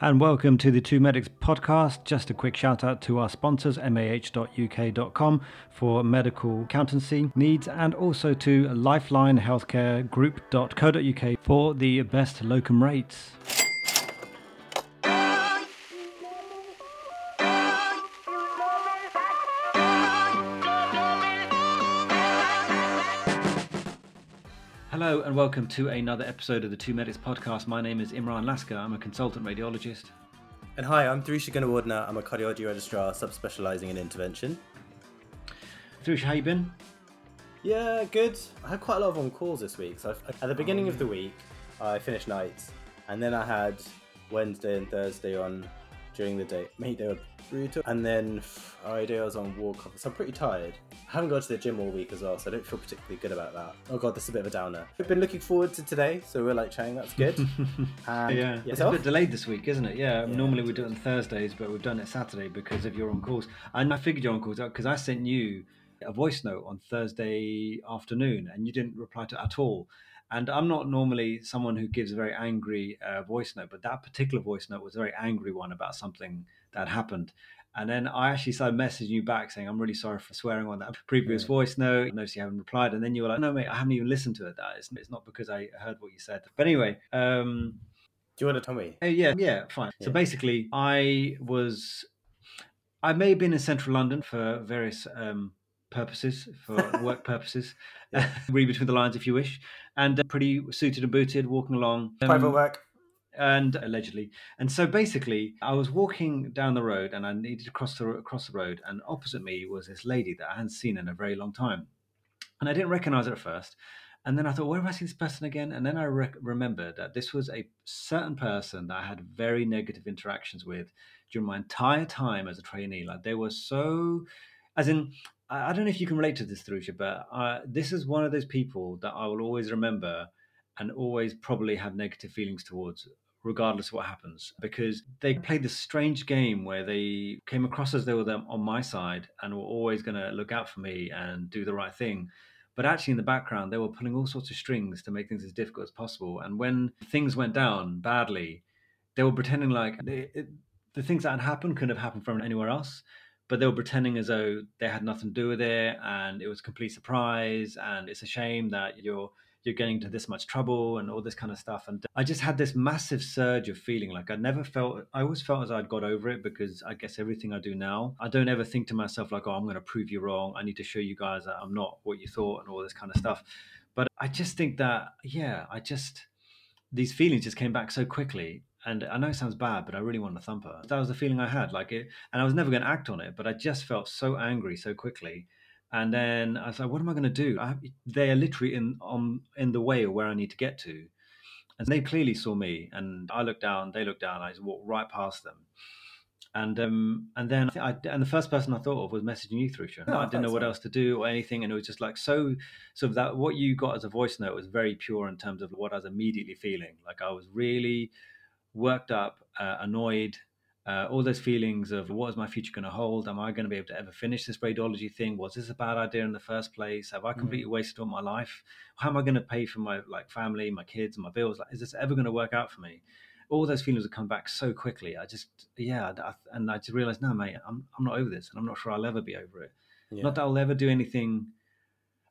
and welcome to the Two Medics podcast. Just a quick shout out to our sponsors, mah.uk.com for medical accountancy needs, and also to Lifeline Healthcare for the best locum rates. Hello and welcome to another episode of the Two Medics podcast. My name is Imran Lasker. I'm a consultant radiologist. And hi, I'm Thrusha Gunawardena. I'm a cardiology registrar subspecializing in intervention. Thrusha, how you been? Yeah, good. I had quite a lot of on calls this week. So I, at the beginning Oh, of the oh, week, I finished nights, and then I had Wednesday and Thursday on during the day. Mate, they were brutal. And then Friday I was on walk. So I'm pretty tired. I haven't gone to the gym all week as well, so I don't feel particularly good about that. Oh god, this is a bit of a downer. I've been looking forward to today, so we're like chatting. That's good. And yeah, it's a bit delayed this week, isn't it? Yeah, Yeah, normally we do it on Thursdays, but we've done it Saturday because of your on calls. And I figured you're on calls because I sent you a voice note on Thursday afternoon and you didn't reply to it at all. And I'm not normally someone who gives a very angry uh, voice note, but that particular voice note was a very angry one about something that happened. And then I actually started messaging you back saying, I'm really sorry for swearing on that previous Yeah. voice note. I noticed you haven't replied. And then you were like, no, mate, I haven't even listened to it. That it's, it's not because I heard what you said. But anyway, um, Do you want to tell me? Oh, yeah, yeah, fine. So basically, I was, I may have been in central London for various um, purposes, for work purposes. Yeah. Read between the lines if you wish. And uh, pretty suited and booted, walking along. Um, Private work. and allegedly. And so basically, I was walking down the road and I needed to cross the cross the road, and opposite me was this lady that I hadn't seen in a very long time, and I didn't recognize her at first. And then I thought, where have I seen this person again? And then I rec- remembered that this was a certain person that I had very negative interactions with during my entire time as a trainee. Like they were so, as in, I I don't know if you can relate to this, Thrusha, but uh, this is one of those people that I will always remember and always probably have negative feelings towards regardless of what happens because they played this strange game where they came across as they were on my side and were always going to look out for me and do the right thing. But actually in the background they were pulling all sorts of strings to make things as difficult as possible. And when things went down badly they were pretending like it, it, the things that had happened couldn't have happened from anywhere else but they were pretending as though they had nothing to do with it and it was complete surprise and it's a shame that you're you're getting into this much trouble and all this kind of stuff. And I just had this massive surge of feeling like I never felt, I always felt as I'd got over it because I guess everything I do now, I don't ever think to myself like, oh, I'm going to prove you wrong. I need to show you guys that I'm not what you thought and all this kind of stuff. But I just think that, yeah, I just, these feelings just came back so quickly. And I know it sounds bad, but I really want to thump her. That was the feeling I had. Like it, and I was never going to act on it, but I just felt so angry so quickly. And then I was like, "What am I going to do?" I, they are literally in on in the way of where I need to get to, and they clearly saw me. And I looked down, they looked down. I just walked right past them, and um, and then I, and the first person I thought of was messaging you through. Oh, I didn't know what else to do or anything, and it was just like so. So that what you got as a voice note was very pure in terms of what I was immediately feeling. Like I was really worked up, uh, annoyed, uh, all those feelings of what is my future going to hold? Am I going to be able to ever finish this radiology thing? Was this a bad idea in the first place? Have I completely wasted all my life? How am I going to pay for my like family, my kids, and my bills? Like, is this ever going to work out for me? All those feelings would come back so quickly. I just, yeah, I, and I just realized, no, mate, I'm, I'm not over this, and I'm not sure I'll ever be over it. Yeah. Not that I'll ever do anything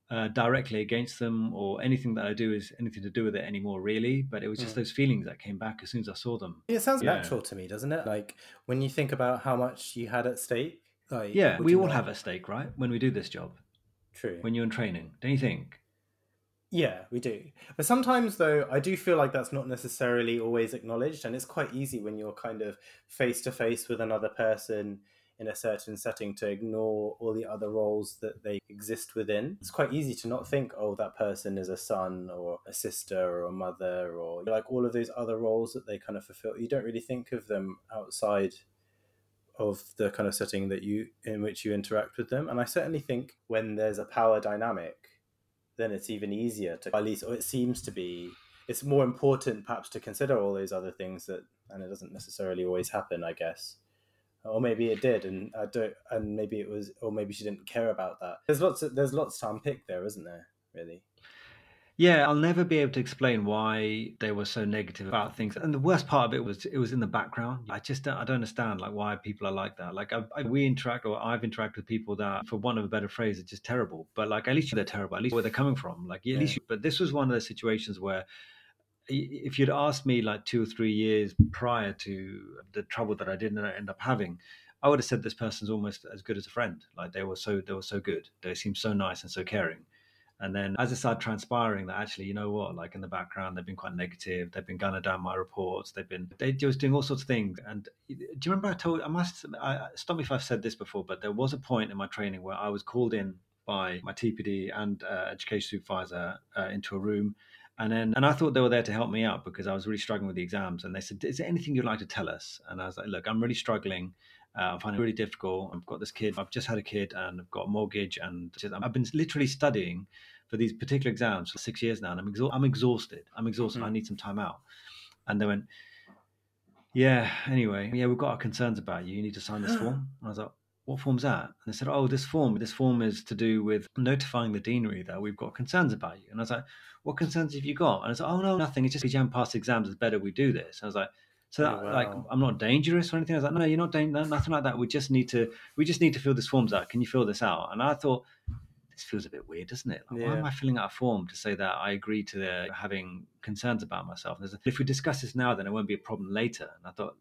uh, directly against them or anything that I do is anything to do with it anymore, really. But it was just Mm. those feelings that came back as soon as I saw them. It sounds Yeah. natural to me, doesn't it? Like when you think about how much you had at stake. Like, Yeah, we all have a stake, right? When we do this job, True. when you're in training, don't you think? Yeah, we do. But sometimes, though, I do feel like that's not necessarily always acknowledged, and it's quite easy when you're kind of face to face with another person in a certain setting to ignore all the other roles that they exist within. It's quite easy to not think, oh, that person is a son or a sister or a mother or like all of those other roles that they kind of fulfill. You don't really think of them outside of the kind of setting that you in which you interact with them. And I certainly think when there's a power dynamic, then it's even easier to at least or it seems to be it's more important perhaps to consider all those other things that and it doesn't necessarily always happen i guess or maybe it did and i don't and maybe it was or maybe she didn't care about that there's lots of, there's lots to unpick there isn't there really Yeah, I'll never be able to explain why they were so negative about things. And the worst part of it was it was in the background. I just don't, I don't understand like why people are like that. Like I, I, we interact or I've interacted with people that, for want of a better phrase, are just terrible. But like at least they're terrible. At least where they're coming from. Like at Yeah. least. You, but this was one of the situations where if you'd asked me like two or three years prior to the trouble that I didn't end up having, I would have said this person's almost as good as a friend. Like they were so they were so good. They seemed so nice and so caring. And then as it started transpiring that actually, you know what, like in the background, they've been quite negative. They've been gunning down my reports. They've been they just doing all sorts of things. And do you remember I told I must I, stop me if I've said this before, but there was a point in my training where I was called in by my TPD and uh, education supervisor uh, into a room. And then, and I thought they were there to help me out because I was really struggling with the exams. And they said, "Is there anything you'd like to tell us?" And I was like, "Look, I'm really struggling. Uh, I'm finding it really difficult. I've got this kid. I've just had a kid, and I've got a mortgage, and just, I've been literally studying for these particular exams for six years now, and I'm, exha- I'm exhausted. I'm exhausted. I Mhm. need some time out." And they went, "Yeah. Anyway, yeah, we've got our concerns about you. You need to sign this form." And I was like, "What form's that?" And they said, "Oh, this form. This form is to do with notifying the deanery that we've got concerns about you." And I was like, "What concerns have you got?" And I was like, "Oh no, nothing. It's just we jam past exams. It's better we do this." And I was like. So Oh, that, like. I'm not dangerous or anything. I was like, no, you're not dangerous, nothing like that. We just need to, we just need to fill this forms out. Can you fill this out? And I thought, this feels a bit weird, doesn't it? Like, Why am I filling out a form to say that I agree to their having concerns about myself? A, if we discuss this now, then it won't be a problem later. And I thought,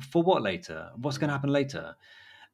for what later? What's going to mm. happen later?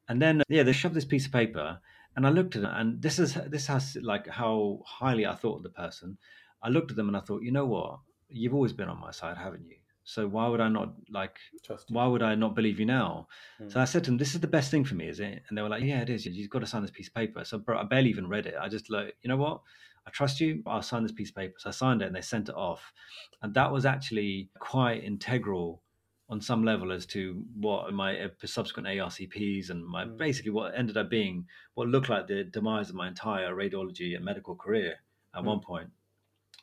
And then yeah, they shoved this piece of paper, and I looked at it, and this is this has like how highly I thought of the person. I looked at them and I thought, you know what? You've always been on my side, haven't you? So why would I not like? Trust. Why would I not believe you now? Mm. So I said to them, "This is the best thing for me, is it?" And they were like, "Yeah, it is. You've got to sign this piece of paper." So, bro, I barely even read it. I just like, you know what? I trust you. I'll sign this piece of paper. So I signed it, and they sent it off. And that was actually quite integral on some level as to what my uh, subsequent ARCPs and my Mm. basically what ended up being what looked like the demise of my entire radiology and medical career at Mm. one point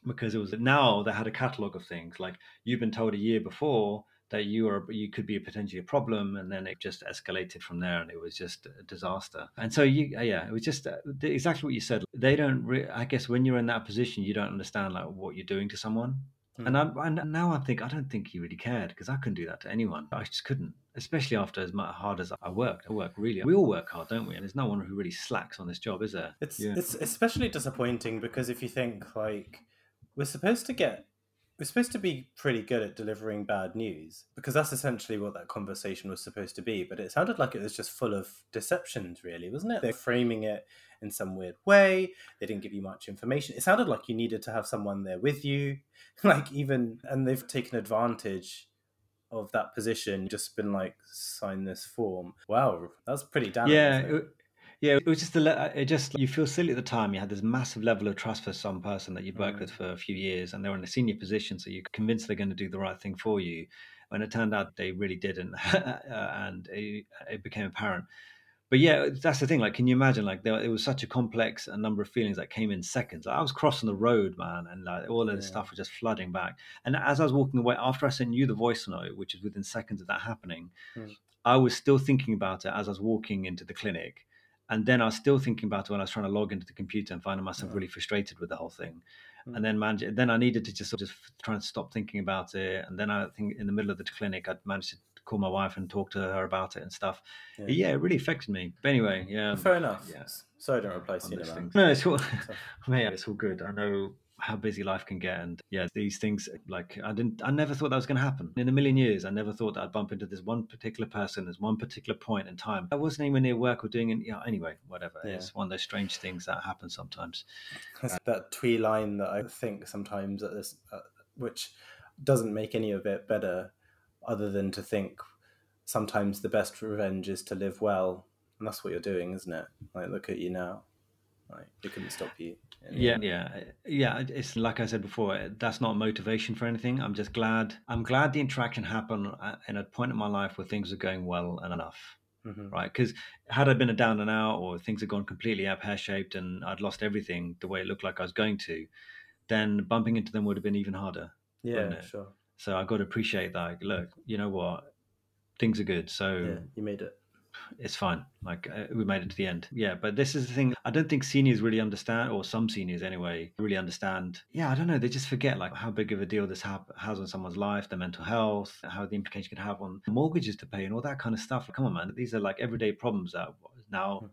because it was now they had a catalog of things like you've been told a year before that you are you could be a potentially a problem and then it just escalated from there and it was just a disaster and so you yeah it was just uh, exactly what you said they don't re- i guess when you're in that position you don't understand like what you're doing to someone Mm. and, I'm, and now I think I don't think he really cared because I couldn't do that to anyone. I just couldn't, especially after as hard as I worked. I work really. We all work hard, don't we? And there's no one who really slacks on this job, is there? It's Yeah. it's especially disappointing because if you think like we're supposed to get we're supposed to be pretty good at delivering bad news because that's essentially what that conversation was supposed to be. But it sounded like it was just full of deceptions, really, wasn't it? They're framing it in some weird way. They didn't give you much information. It sounded like you needed to have someone there with you, like even, and they've taken advantage of that position. Just been like, sign this form. Wow, that's pretty damning. yeah, it? Yeah. It was just a. le- It just you feel silly at the time. You had this massive level of trust for some person that you'd worked Mm. with for a few years, and they're in a senior position, so you're convinced they're going to do the right thing for you. When it turned out they really didn't, uh, and it, it became apparent. But yeah, that's the thing. Like, can you imagine? Like, there it was such a complex a number of feelings that came in seconds. Like, I was crossing the road, man, and like all of this Yeah. stuff was just flooding back. And as I was walking away, after I sent you the voice note, which is within seconds of that happening, Mm. I was still thinking about it as I was walking into the clinic. And then I was still thinking about it when I was trying to log into the computer and finding myself Yeah. really frustrated with the whole thing. Mm. And then manage, then I needed to just sort of just try and stop thinking about it. And then I think in the middle of the clinic, I'd managed to call my wife and talk to her about it and stuff. Yeah. Yeah, it really affected me. But anyway, yeah. Fair enough. Yeah. So I don't replace you. No, it's all, it's all good. I know how busy life can get, and yeah, these things like I didn't, I never thought that was going to happen in a million years. I never thought that I'd bump into this one particular person at one particular point in time. I wasn't even near work or doing it. Yeah, anyway, whatever. Yeah. It's one of those strange things that happen sometimes. That's that twee line that I think sometimes at this, uh, which doesn't make any of it better, other than to think sometimes the best revenge is to live well, and that's what you're doing, isn't it? Like, look at you now. Like, they couldn't stop you. in the Yeah, yeah, yeah. It's like I said before. That's not motivation for anything. I'm just glad. I'm glad the interaction happened at- in a point in my life where things were going well and enough. Mhm. right? Because had I been a down and out, or things had gone completely up hair shaped, and I'd lost everything the way it looked like I was going to, then bumping into them would have been even harder. Yeah, sure. So I've got to appreciate that. Like, look, you know what? Things are good. So Yeah, you made it. It's fine. Like uh, we made it to the end. Yeah, but this is the thing. I don't think seniors really understand, or some seniors anyway, really understand. Yeah, I don't know. They just forget like how big of a deal this ha- has on someone's life, their mental health, how the implication could have on mortgages to pay, and all that kind of stuff. Like, Come on, man. These are like everyday problems that now hmm.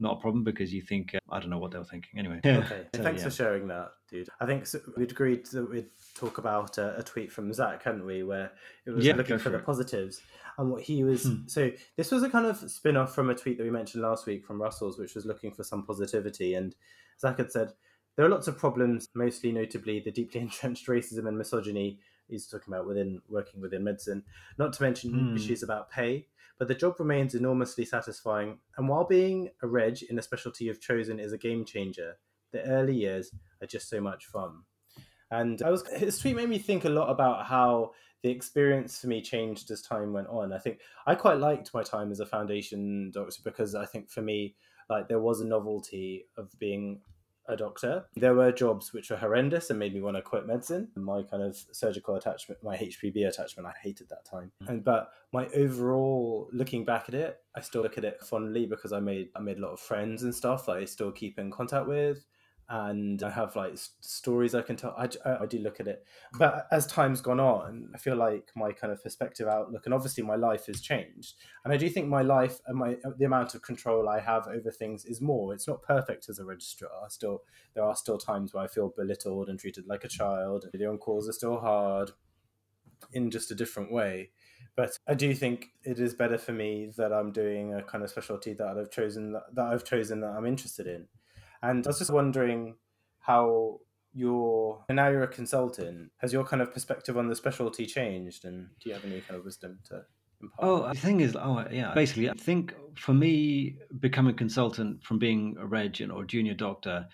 Not a problem because you think uh, I don't know what they were thinking. Anyway, okay. So, Thanks yeah. for sharing that, dude. I think so we'd agreed that we'd talk about a, a, tweet from Zach, hadn't we, where it was yeah, looking for, for the positives and what he was. Hmm. So this was a kind of spin off from a tweet that we mentioned last week from Russell's, which was looking for some positivity. And Zach had said there are lots of problems, mostly notably the deeply entrenched racism and misogyny he's talking about within working within medicine. Not to mention hmm. issues about pay. But the job remains enormously satisfying. And while being a reg in a specialty you've chosen is a game changer, the early years are just so much fun. And I was his tweet made me think a lot about how the experience for me changed as time went on. I think I quite liked my time as a foundation doctor because I think for me, like there was a novelty of being a doctor. There were jobs which were horrendous and made me want to quit medicine. My kind of surgical attachment, my HPB attachment, I hated that time. Mm. And but my overall looking back at it, I still look at it fondly because I made I made a lot of friends and stuff that I still keep in contact with and I have like stories I can tell. I, I, do look at it, but as time's gone on, I feel like my kind of perspective outlook, and obviously my life has changed, and I do think my life and my uh, the amount of control I have over things is more. It's not perfect as a registrar. Still, there are still times where I feel belittled and treated like a child. The on calls are still hard, in just a different way. But I do think it is better for me that I'm doing a kind of specialty that I've chosen that I've chosen that I'm interested in and I was just wondering how your now you're a consultant. Has your kind of perspective on the specialty changed, and do you have any kind of wisdom to? Impart? Oh, the thing is, oh yeah. Basically, I think for me, becoming a consultant from being a reg or junior doctor,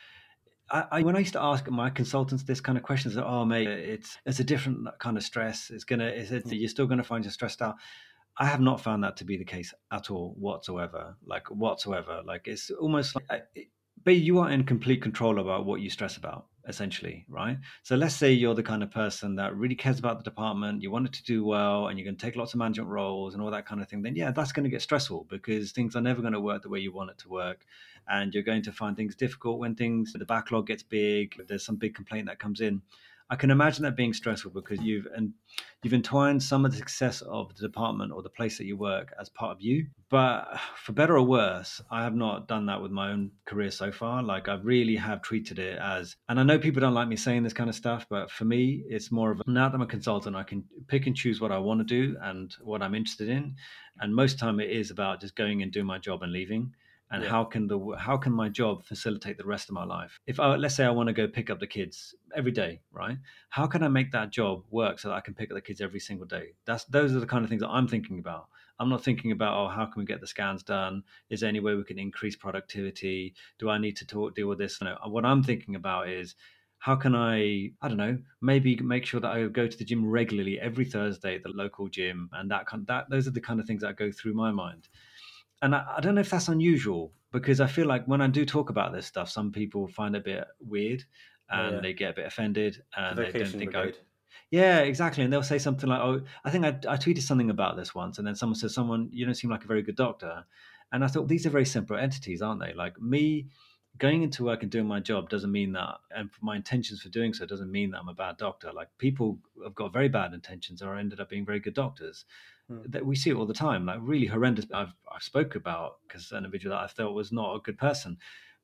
I, I, when I used to ask my consultants this kind of questions, that oh mate, it's it's a different kind of stress. It's gonna, is it, mm. you're still gonna find you stressed out. I have not found that to be the case at all whatsoever. Like whatsoever. Like it's almost like but you are in complete control about what you stress about essentially right? So let's say you're the kind of person that really cares about the department you want it to do well and you're going to take lots of management roles and all that kind of thing then yeah that's going to get stressful because things are never going to work the way you want it to work and you're going to find things difficult when things the backlog gets big there's some big complaint that comes in I can imagine that being stressful because you've and you've entwined some of the success of the department or the place that you work as part of you. But for better or worse, I have not done that with my own career so far. Like I really have treated it as, and I know people don't like me saying this kind of stuff, but for me, it's more of a, now that I'm a consultant, I can pick and choose what I want to do and what I'm interested in. And most time it is about just going and doing my job and leaving and yeah. how can the how can my job facilitate the rest of my life? If I, let's say i want to go pick up the kids every day right? How can i make that job work so that i can pick up the kids every single day? That's those are the kind of things that i'm thinking about. I'm not thinking about oh how can we get the scans done? Is there any way we can increase productivity? Do i need to talk, deal with this? No uh, what i'm thinking about is how can I, I don't know, maybe make sure that I go to the gym regularly every Thursday at the local gym, and that kind, that those are the kind of things that go through my mind and I, I, don't know if that's unusual because I feel like when I do talk about this stuff, some people find it a bit weird oh, and yeah. they get a bit offended and they don't think I. Yeah, exactly. And they'll say something like, "Oh, I think I, I tweeted something about this once," and then someone says, "Someone, you don't seem like a very good doctor." And I thought these are very simple entities, aren't they? Like me going into work and doing my job doesn't mean that, and my intentions for doing so doesn't mean that I'm a bad doctor. Like people have got very bad intentions or ended up being very good doctors. Mm. That we see it all the time, like really horrendous. I've I've spoke about because an individual that I felt was not a good person,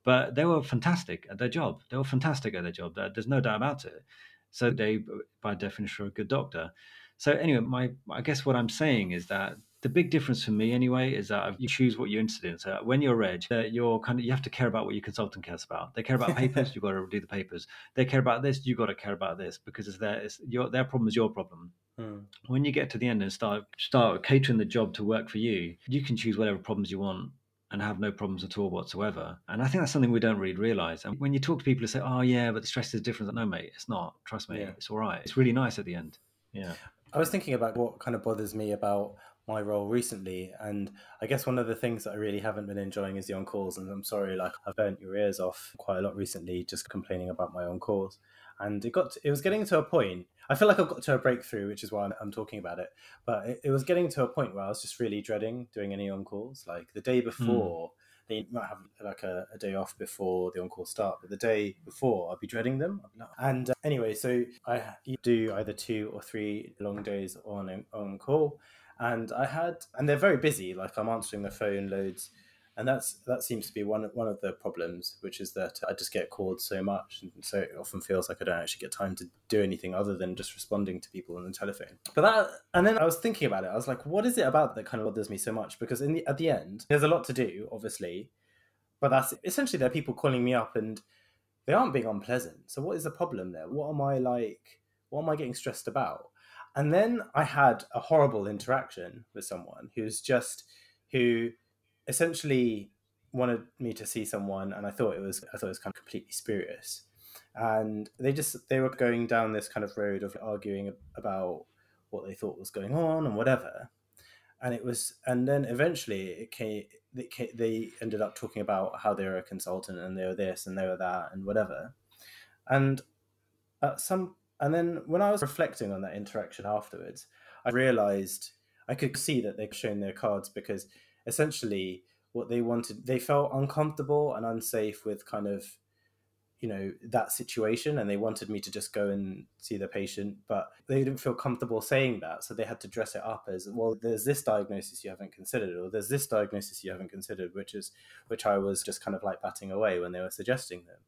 but they were fantastic at their job. They were fantastic at their job. There's no doubt about it. So they, by definition, are a good doctor. So anyway, my I guess what I'm saying is that the big difference for me anyway is that you choose what you're interested in. So when you're reg, you're kind of you have to care about what your consultant cares about. They care about papers, you've got to do the papers. They care about this, you've got to care about this because it's their it's your their problem is your problem. Mm. When you get to the end and start start catering the job to work for you, you can choose whatever problems you want and have no problems at all whatsoever. And I think that's something we don't really realize. And when you talk to people who say, "Oh yeah, but the stress is different," no, mate, it's not. Trust me, yeah. it's all right. It's really nice at the end. Yeah. I was thinking about what kind of bothers me about my role recently, and I guess one of the things that I really haven't been enjoying is the on calls. And I'm sorry, like I've burnt your ears off quite a lot recently, just complaining about my on calls. And it got to, it was getting to a point i feel like i've got to a breakthrough which is why i'm, I'm talking about it but it, it, was getting to a point where i was just really dreading doing any on calls like the day hmm. before mm. they might have like a, a, day off before the on call start but the day before i'd be dreading them and uh, anyway so i do either two or three long days on on call and i had and they're very busy like i'm answering the phone loads and that's that seems to be one one of the problems, which is that I just get called so much, and so it often feels like I don't actually get time to do anything other than just responding to people on the telephone. But that, and then I was thinking about it. I was like, what is it about that kind of bothers me so much? Because in the at the end, there's a lot to do, obviously, but that's essentially there are people calling me up and they aren't being unpleasant. So what is the problem there? What am I like? What am I getting stressed about? And then I had a horrible interaction with someone who's just who essentially wanted me to see someone, and I thought it was I thought it was kind of completely spurious. And they just they were going down this kind of road of arguing about what they thought was going on and whatever. And it was, and then eventually it came, it came, they ended up talking about how they were a consultant and they were this and they were that and whatever. And at some, and then when I was reflecting on that interaction afterwards, I realized I could see that they'd shown their cards because essentially what they wanted they felt uncomfortable and unsafe with kind of you know that situation and they wanted me to just go and see the patient but they didn't feel comfortable saying that so they had to dress it up as well there's this diagnosis you haven't considered or there's this diagnosis you haven't considered which is which i was just kind of like batting away when they were suggesting them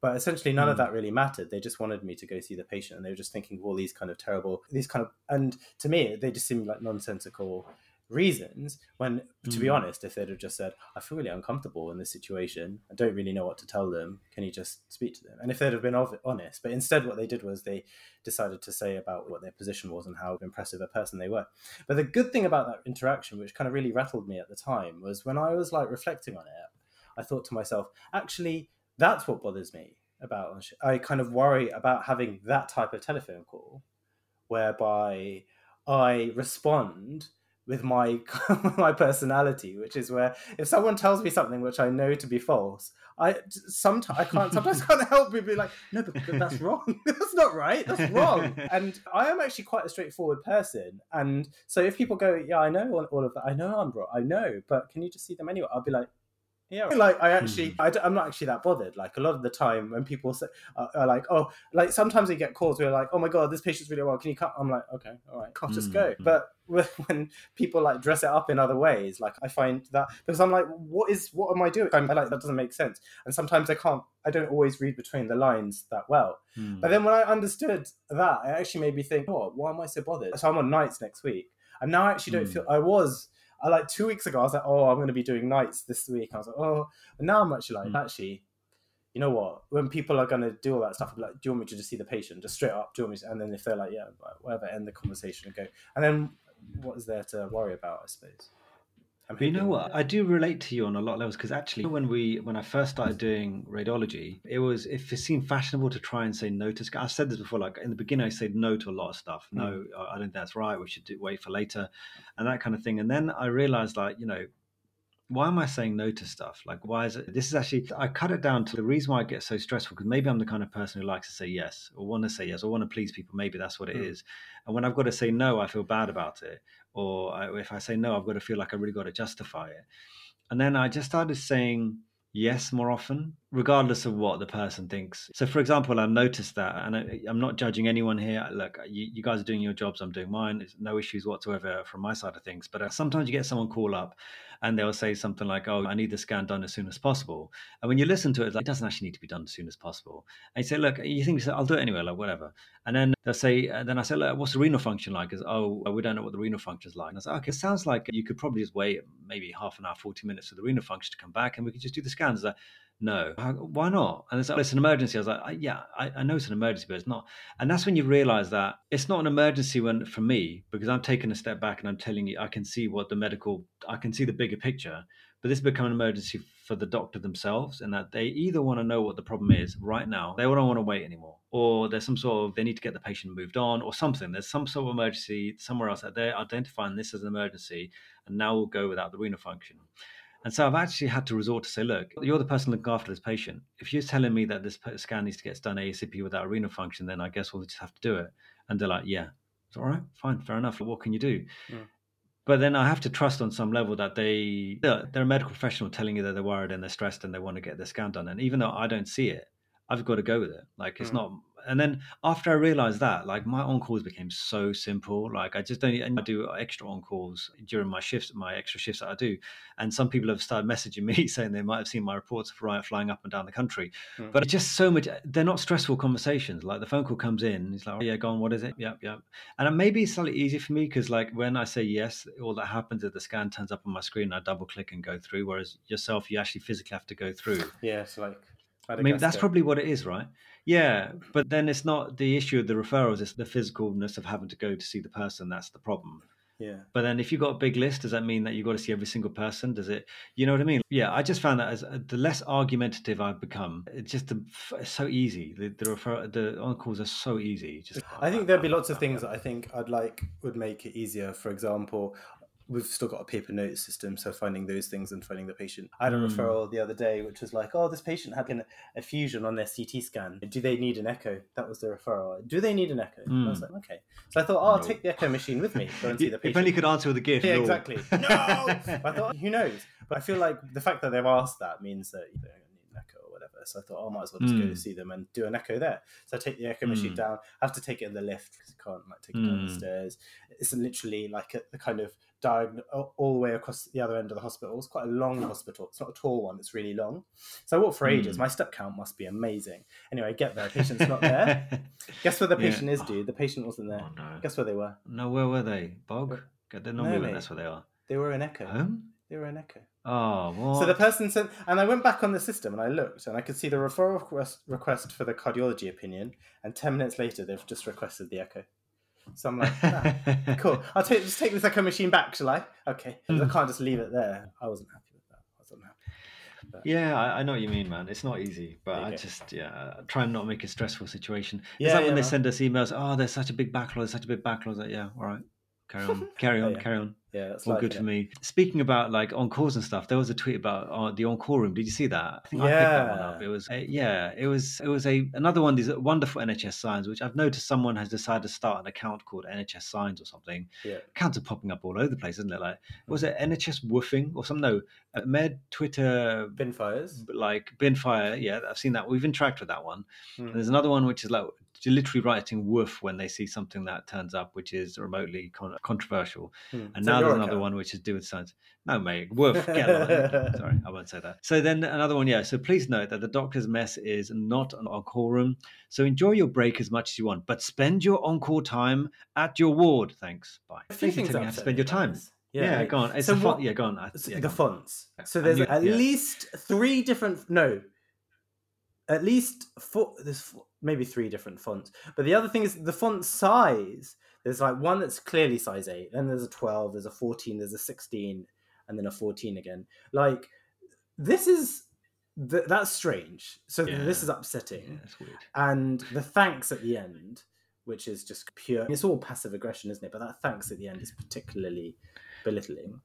but essentially none mm. of hmm. that really mattered they just wanted me to go see the patient and they were just thinking of all these kind of terrible these kind of and to me they just seemed like nonsensical reasons when to mm. be hmm. honest if they'd have just said i feel really uncomfortable in this situation i don't really know what to tell them can you just speak to them and if they'd have been honest but instead what they did was they decided to say about what their position was and how impressive a person they were but the good thing about that interaction which kind of really rattled me at the time was when i was like reflecting on it i thought to myself actually that's what bothers me about i kind of worry about having that type of telephone call whereby i respond with my my personality, which is where if someone tells me something which I know to be false, I sometimes I can't sometimes can't help but be like, no, but, but that's wrong. that's not right. That's wrong. and I am actually quite a straightforward person, and so if people go, yeah, I know all of that, I know I'm wrong, I know, but can you just see them anyway? I'll be like, yeah, like I actually, hmm. I, am not actually that bothered. Like a lot of the time, when people say, uh, are like, "Oh," like sometimes we get calls where like, "Oh my god, this patient's really well. Can you cut?" I'm like, "Okay, all right, I'll just go." Hmm. But when people like dress it up in other ways, like I find that because I'm like, "What is? What am I doing?" I'm like, that doesn't make sense. And sometimes I can't. I don't always read between the lines that well. Mm. But then when I understood that, it actually made me think, "Oh, why am I so bothered?" So I'm on nights next week, and now I actually don't mm. feel. I was I like two weeks ago, I was like, oh, I'm going to be doing nights this week. I was like, oh, and now I'm actually like, mm. actually, you know what? When people are going to do all that stuff, i like, do you want me to just see the patient, just straight up? Do you want me? To? And then if they're like, yeah, whatever, end the conversation and go. And then what is there to worry about? I suppose. But you know what? I do relate to you on a lot of levels because actually, when we when I first started doing radiology, it was if it seemed fashionable to try and say no to. I said this before. Like in the beginning, I said no to a lot of stuff. No, mm. I don't think that's right. We should do, wait for later, and that kind of thing. And then I realized, like you know, why am I saying no to stuff? Like, why is it? This is actually, I cut it down to the reason why I get so stressful because maybe I'm the kind of person who likes to say yes or want to say yes or want to please people. Maybe that's what it mm. is. And when I've got to say no, I feel bad about it. Or I, if I say no, I've got to feel like I really got to justify it. And then I just started saying, yes more often, regardless of what the person thinks. So, for example, I've noticed that, and I, am not judging anyone here. Look, you, you, guys are doing your jobs, I'm doing mine. There's no issues whatsoever from my side of things. But uh, sometimes you get someone call up and they'll say something like, "Oh, I need the scan done as soon as possible." And when you listen to it, like, it doesn't actually need to be done as soon as possible. And you say, "Look, you think I'll do it anyway, like whatever." And then they'll say, and then I say, Look, "What's the renal function like?" Is oh, we don't know what the renal function is like. And I say, "Okay, it sounds like you could probably just wait maybe half an hour, forty minutes for the renal function to come back, and we could just do the scans." Like, no. Why not? And it's, like, it's an emergency. I was like yeah I, I, know it's an emergency but it's not. And that's when you realize that it's not an emergency when for me because i'm taking a step back and i'm telling you i can see what the medical i can see the bigger picture but this become an emergency for the doctor themselves and that they either want to know what the problem is right now they don't want to wait anymore or there's some sort of they need to get the patient moved on or something. There's some sort of emergency somewhere else that they're identifying this as an emergency and now we'll go without the renal function And so I've actually had to resort to say, look, you're the person looking after this patient. If you're telling me that this scan needs to get done ASAP without renal function, then I guess we'll just have to do it. And they're like, yeah, it's all right, fine, fair enough. What can you do? Mm. But then I have to trust on some level that they they're they're a medical professional telling you that they're worried and they're stressed and they want to get their scan done. And even though I don't see it, I've got to go with it. Like it's Mm. not. And then after I realized that, like my on calls became so simple. Like I just don't. And I do extra on calls during my shifts, my extra shifts that I do. And some people have started messaging me saying they might have seen my reports of riot flying up and down the country. Mm. But it's just so much. They're not stressful conversations. Like the phone call comes in, it's like, oh, yeah, go on. What is it? Yep, yep. And it maybe it's slightly easier for me because, like, when I say yes, all that happens is the scan turns up on my screen. I double click and go through. Whereas yourself, you actually physically have to go through. Yeah, so like Maybe that's Madagascar. probably what it is, right? Yeah, but then it's not the issue of the referrals; it's the physicalness of having to go to see the person. That's the problem. yeah. But then, if you've got a big list, does that mean that you've got to see every single person? Does it? You know what I mean? Yeah, I just found that as uh, the less argumentative I've become, it's just the, it's so easy. The the refer the on calls are so easy. Just I think there'd be lots of things that I think I'd like would make it easier. For example, we've still got a paper note system, so finding those things and finding the patient. I had a Mm. referral the other day, which was like, oh, this patient had an effusion on their CT scan. Do they need an echo? That was the referral. Do they need an echo? And I was like, okay. So I thought, oh, I'll take the echo machine with me. Go and see the patient. If only you could answer with a gift. Yeah, no. exactly. No! I thought, who knows? But I feel like the fact that they've asked that means that you need an echo or whatever. So I thought, oh, I might as well just go Mm. to see them and do an echo there. So I take the echo machine Mm. down. I have to take it in the lift because you can't like take it down the Mm. stairs. It's literally like a, the kind of diagonal all the way across the other end of the hospital. It's quite a long hospital. It's not a tall one. It's really long. So I walk for ages. Mm. My step count must be amazing. Anyway, I get there. The patient's not there. Guess where the Yeah. patient is, dude? The patient wasn't there. Oh, no. Guess where they were? No, where were they? Bog? They're normally mate. that's where they are. They were in echo. Home? They were in echo. Oh, what? So the person sent, and I went back on the system and I looked, and I could see the referral request, request for the cardiology opinion, and ten minutes later they've just requested the echo. So I'm like, ah, cool. I'll take just take this echo machine back, shall I? Okay, 'Cause I can't just leave it there. I wasn't happy with that. I wasn't happy. Yeah, I, I know what you mean, man. It's not easy, but I go. just yeah try and not make it a stressful situation. Yeah, it's like yeah, when they man. send us emails. Oh, there's such a big backlog. There's such a big backlog. Like, yeah, all right, carry on, carry on, yeah. carry on. Yeah, that's All good for me. Speaking about like calls and stuff, there was a tweet about uh, the call room. Did you see that? I think I picked that one up. Yeah. It was a, yeah, it was it was a another one of these wonderful NHS signs, which I've noticed someone has decided to start an account called NHS Signs or something. Yeah. Accounts are popping up all over the place, isn't it? Like was it NHS Woofing or something? No, uh, Med Twitter Bin fires. like Binfire, yeah, I've seen that. We've interacted with that one. Hmm. And there's another one which is like literally writing woof when they see something that turns up which is remotely con- controversial. Hmm. And So now there's another account. one which is do with science. No, mate, woof, get on. Sorry, I won't say that. So then another one, yeah. So please note that the doctor's mess is not an on-call room. So enjoy your break as much as you want, but spend your on-call time at your ward. Thanks. Bye. A few things you to spend your time. this. Yeah, like- go on. It's so a font. what- Yeah, go on. I- yeah, the go on. fonts. So there's knew- at yeah. least three different. No, at least four. There's four, maybe three different fonts. But the other thing is the font size. There's like one that's clearly size eight. Then there's a twelve. There's a fourteen. There's a sixteen, and then a fourteen again. Like this is th- that's strange. So this is upsetting. Yeah, it's weird. And the thanks at the end, which is just pure. It's all passive aggression, isn't it? But that thanks at the end is particularly belittling.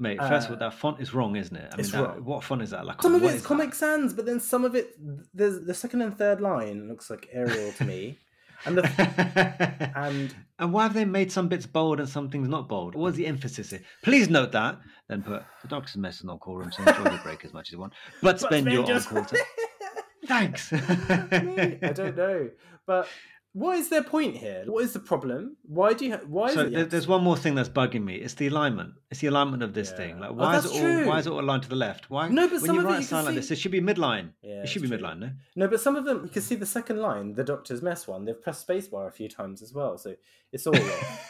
Mate, first of all, Uh, that font is wrong, isn't it? I it's mean, that, wrong. what font is that? Like, Some of it's Comic that? Sans, but then some of it, there's the second and third line looks like Arial to me, and the and and why have they made some bits bold and some things not bold? What's the emphasis here? Please note that. Then put the doctor's mess in on-call room, so enjoy your break as much as you want, but spend your just- on-call time. Thanks. I don't know, but what is their point here? What is the problem? Why do you? Ha- why So it? there- there's one more thing that's bugging me. It's the alignment. It's the alignment of this thing. Yeah. Like, Oh, why is it all? true. Why is it all aligned to the left? Why? No, but when some you of it write you a sign can like this, see- it should be midline. Yeah, it should be true. midline, no? No, but some of them you can see the second line, the Doctor's Mess one. They've pressed spacebar a few times as well, so it's all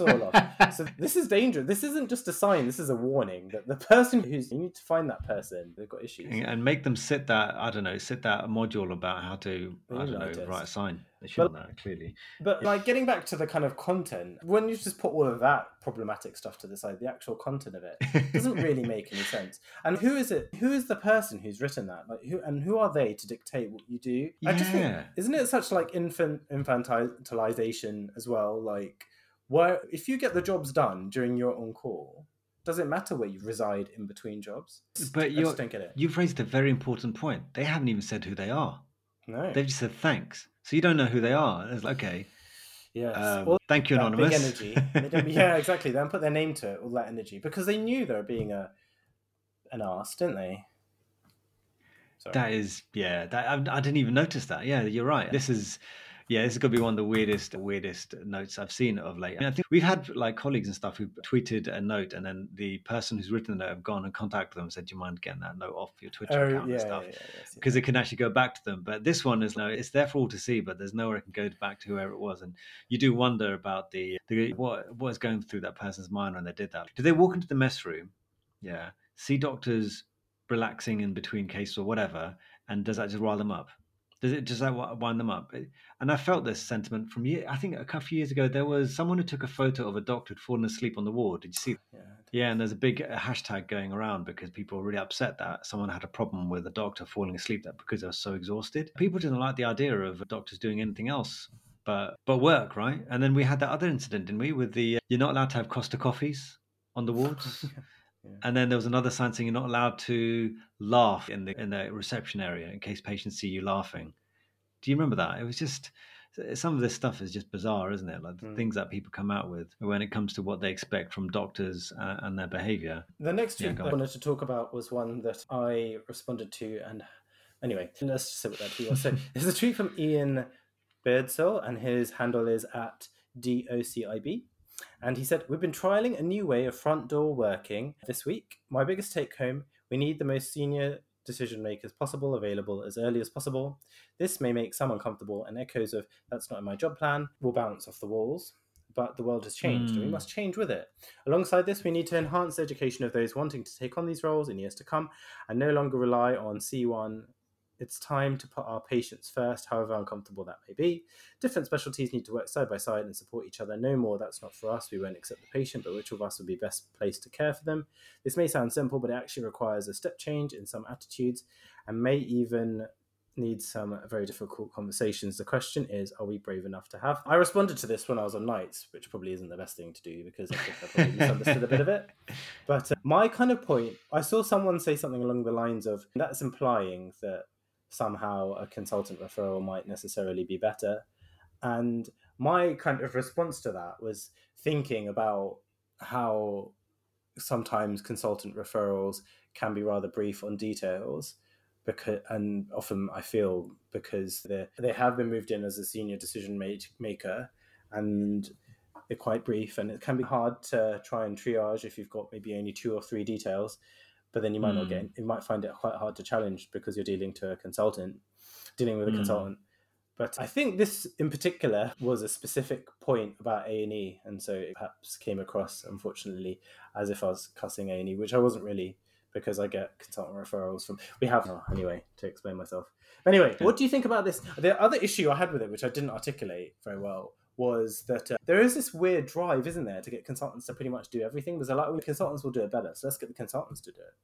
It's. So this is dangerous. This isn't just a sign. This is a warning that the person who's you need to find that person. They've got issues. and make them sit that I don't know, sit that module about how to I don't know write a sign. They should know clearly. But like getting back to the kind of content, when you just put all of that problematic stuff to the side, the actual content of it doesn't really make any sense. And who is it? Who is the person who's written that? Like who and who are they to dictate what you do? I just think isn't it such like infant infantilization as well? Like why if you get the jobs done during your on call, Does it matter where you reside in between jobs? But you just don't get it. you've raised a very important point. They haven't even said who they are. No. They've just said thanks. So you don't know who they are. It's like, okay, Yes. um, All thank you, anonymous. big energy. Yeah, exactly. They don't put their name to it, all that energy, because they knew they were being a an ass, didn't they? Sorry. That is, yeah. That I, I didn't even notice that. Yeah, you're right. This is, yeah, this is gonna be one of the weirdest, weirdest notes I've seen of late. I, mean, I think we've had like colleagues and stuff who've tweeted a note, and then the person who's written the note have gone and contacted them and said, "Do you mind getting that note off your Twitter oh, account yeah, and yeah, stuff?" yeah, yes, Because it can actually go back to them. But this one is no, it's there for all to see, but there's nowhere it can go back to whoever it was. And you do wonder about the, the what what is going through that person's mind when they did that. Did they walk into the mess room? Yeah. See doctors relaxing in between cases or whatever, and does that just rile them up? Does it does that wind them up? And I felt this sentiment from year. I think a couple of years ago there was someone who took a photo of a doctor who'd fallen asleep on the ward. Did you see? yeah. Yeah, and there's a big uh, hashtag going around because people were really upset that someone had a problem with a doctor falling asleep that because they were so exhausted. People didn't like the idea of doctors doing anything else but but work, right? And then we had that other incident, didn't we? With the uh, you're not allowed to have Costa coffees on the wards. Yeah. And then there was another sign saying you're not allowed to laugh in the in the reception area in case patients see you laughing. Do you remember that? It was just some of this stuff is just bizarre, isn't it? Like the Mm. things that people come out with when it comes to what they expect from doctors uh, and their behaviour. The next Yeah, I wanted to talk about was one that I responded to, and anyway, let's just say what that tweet was. So there's a tweet from Ian Birdsell, and his handle is at docib. And he said, We've been trialing a new way of front door working this week. My biggest take home we need the most senior decision makers possible available as early as possible. This may make some uncomfortable, and echoes of that's not in my job plan will bounce off the walls. But the world has changed, and we Mm. must change with it. Alongside this, we need to enhance the education of those wanting to take on these roles in years to come and no longer rely on C1. It's time to put our patients first, however uncomfortable that may be. Different specialties need to work side by side and support each other. No more, that's not for us. We won't accept the patient, but which of us would be best placed to care for them? This may sound simple, but it actually requires a step change in some attitudes and may even need some very difficult conversations. The question is, are we brave enough to have? I responded to this when I was on nights, which probably isn't the best thing to do because I think I probably misunderstood a bit of it. But uh, my kind of point, I saw someone say something along the lines of that's implying that somehow a consultant referral might necessarily be better. And my kind of response to that was thinking about how sometimes consultant referrals can be rather brief on details because and often I feel because they they have been moved in as a senior decision maker and they're quite brief and it can be hard to try and triage if you've got maybe only two or three details but then you might not get you might find it quite hard to challenge because you're dealing to a consultant dealing with a Mm. consultant but I think this in particular was a specific point about A and E, and so it perhaps came across, unfortunately, as if I was cussing A and E, which I wasn't really, because I get consultant referrals from. We have oh, anyway to explain myself. Anyway, what do you think about this? The other issue I had with it, which I didn't articulate very well, was that uh, there is this weird drive, isn't there, to get consultants to pretty much do everything. There's a lot of the consultants will do it better, so let's get the consultants to do it.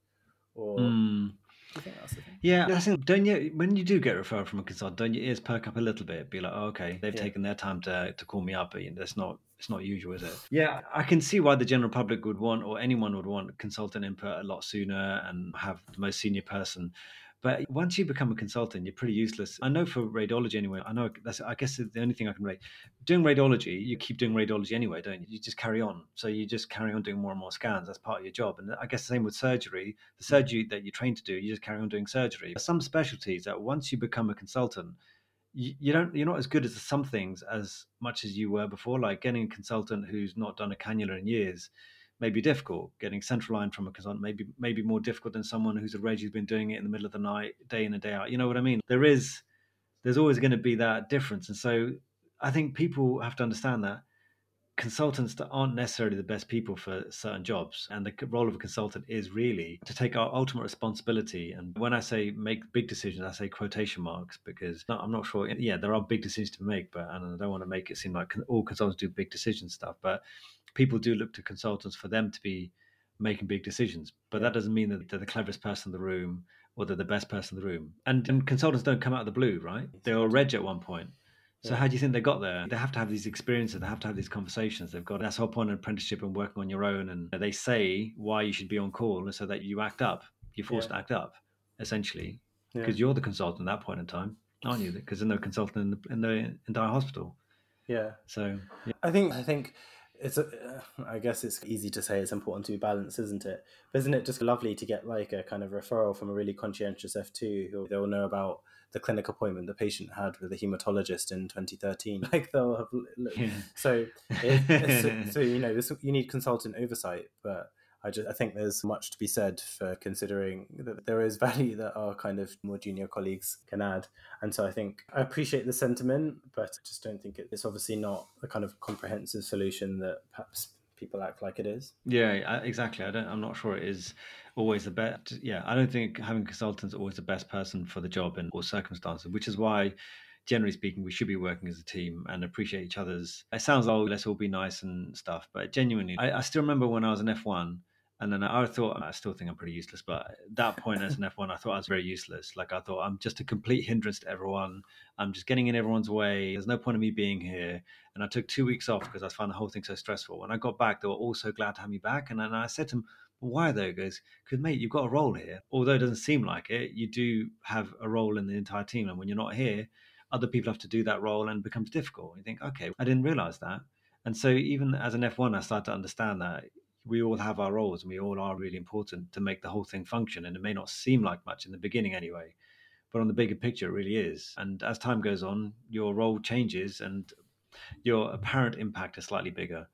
Or Mm. do think that's? Yeah, I think don't you when you do get a referral from a consultant, don't your ears perk up a little bit? Be like, oh, okay, they've Yeah. taken their time to to call me up. But that's not it's not usual, is it? Yeah, I can see why the general public would want or anyone would want consultant input a lot sooner and have the most senior person. But once you become a consultant, you're pretty useless. I know for radiology anyway. I know that's I guess the only thing I can rate. Doing radiology, you keep doing radiology anyway, don't you? You just carry on. So you just carry on doing more and more scans. That's part of your job. And I guess the same with surgery. The surgery that you're trained to do, you just carry on doing surgery. Some specialties that once you become a consultant, you, don't you're not as good at some things as much as you were before. Like getting a consultant who's not done a cannula in years may be difficult. Getting central line from a consultant may be, may be more difficult than someone who's already been doing it in the middle of the night, day in and day out. You know what I mean? There is there's always going to be that difference. And so I think people have to understand that consultants that aren't necessarily the best people for certain jobs and the role of a consultant is really to take our ultimate responsibility and when i say make big decisions i say quotation marks because i'm not sure yeah there are big decisions to make but and i don't want to make it seem like all consultants do big decision stuff but people do look to consultants for them to be making big decisions but that doesn't mean that they're the cleverest person in the room or they're the best person in the room and, and consultants don't come out of the blue right they were reg at one point So Yeah. how do you think they got there? They have to have these experiences. They have to have these conversations. They've got that's the whole point of apprenticeship and working on your own. And they say why you should be on call so that you act up. You're forced Yeah. to act up, essentially, Yeah. because you're the consultant at that point in time, aren't you? Because there's no consultant in the, in the entire hospital. yeah. So yeah. I think I think it's a, I guess it's easy to say it's important to be balanced, isn't it? But isn't it just lovely to get like a kind of referral from a really conscientious F2 who they'll know about the clinic appointment the patient had with a hematologist in 2013. Like they'll have Yeah. so it, it's- so you know this, you need consultant oversight, but I just I think there's much to be said for considering that there is value that our kind of more junior colleagues can add. And so I think I appreciate the sentiment, but I just don't think it, it's obviously not the kind of comprehensive solution that perhaps people act like it is. Yeah, exactly. I don't. I'm not sure it is always the best. Yeah, I don't think having consultants always the best person for the job in all circumstances. Which is why, generally speaking, we should be working as a team and appreciate each other's. It sounds oh, let's all be nice and stuff, but genuinely, I, I still remember when I was an F1. And then I thought, I still think I'm pretty useless, but at that point as an F1, I thought I was very useless. Like I thought, I'm just a complete hindrance to everyone. I'm just getting in everyone's way. There's no point in me being here. And I took two weeks off because I found the whole thing so stressful. When I got back, they were all so glad to have me back. And then I said to them, why though? He goes, because mate, you've got a role here. Although it doesn't seem like it, you do have a role in the entire team. And when you're not here, other people have to do that role and it becomes difficult. You think, okay, I didn't realize that. And so even as an F1, I started to understand that we all have our roles and we all are really important to make the whole thing function. And it may not seem like much in the beginning anyway, but on the bigger picture, it really is. And as time goes on, your role changes and your apparent impact is slightly bigger.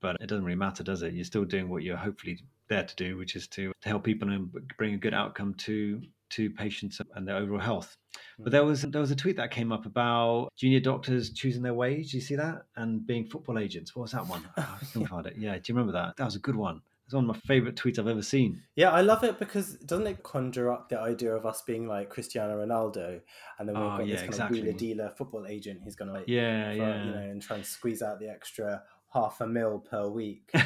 But it doesn't really matter, does it? You're still doing what you're hopefully there to do, which is to, to help people and bring a good outcome to to patients and their overall health. But mm-hmm. there was there was a tweet that came up about junior doctors choosing their wage. Do you see that? And being football agents. What was that one? Oh, I can find it. Yeah, do you remember that? That was a good one. It's one of my favorite tweets I've ever seen. Yeah, I love it because doesn't it conjure up the idea of us being like Cristiano Ronaldo, and then we've Oh, got yeah, this kind exactly. of wheeler dealer football agent who's going to like, Yeah, for, yeah. you know, and try and squeeze out the extra half a mil per week.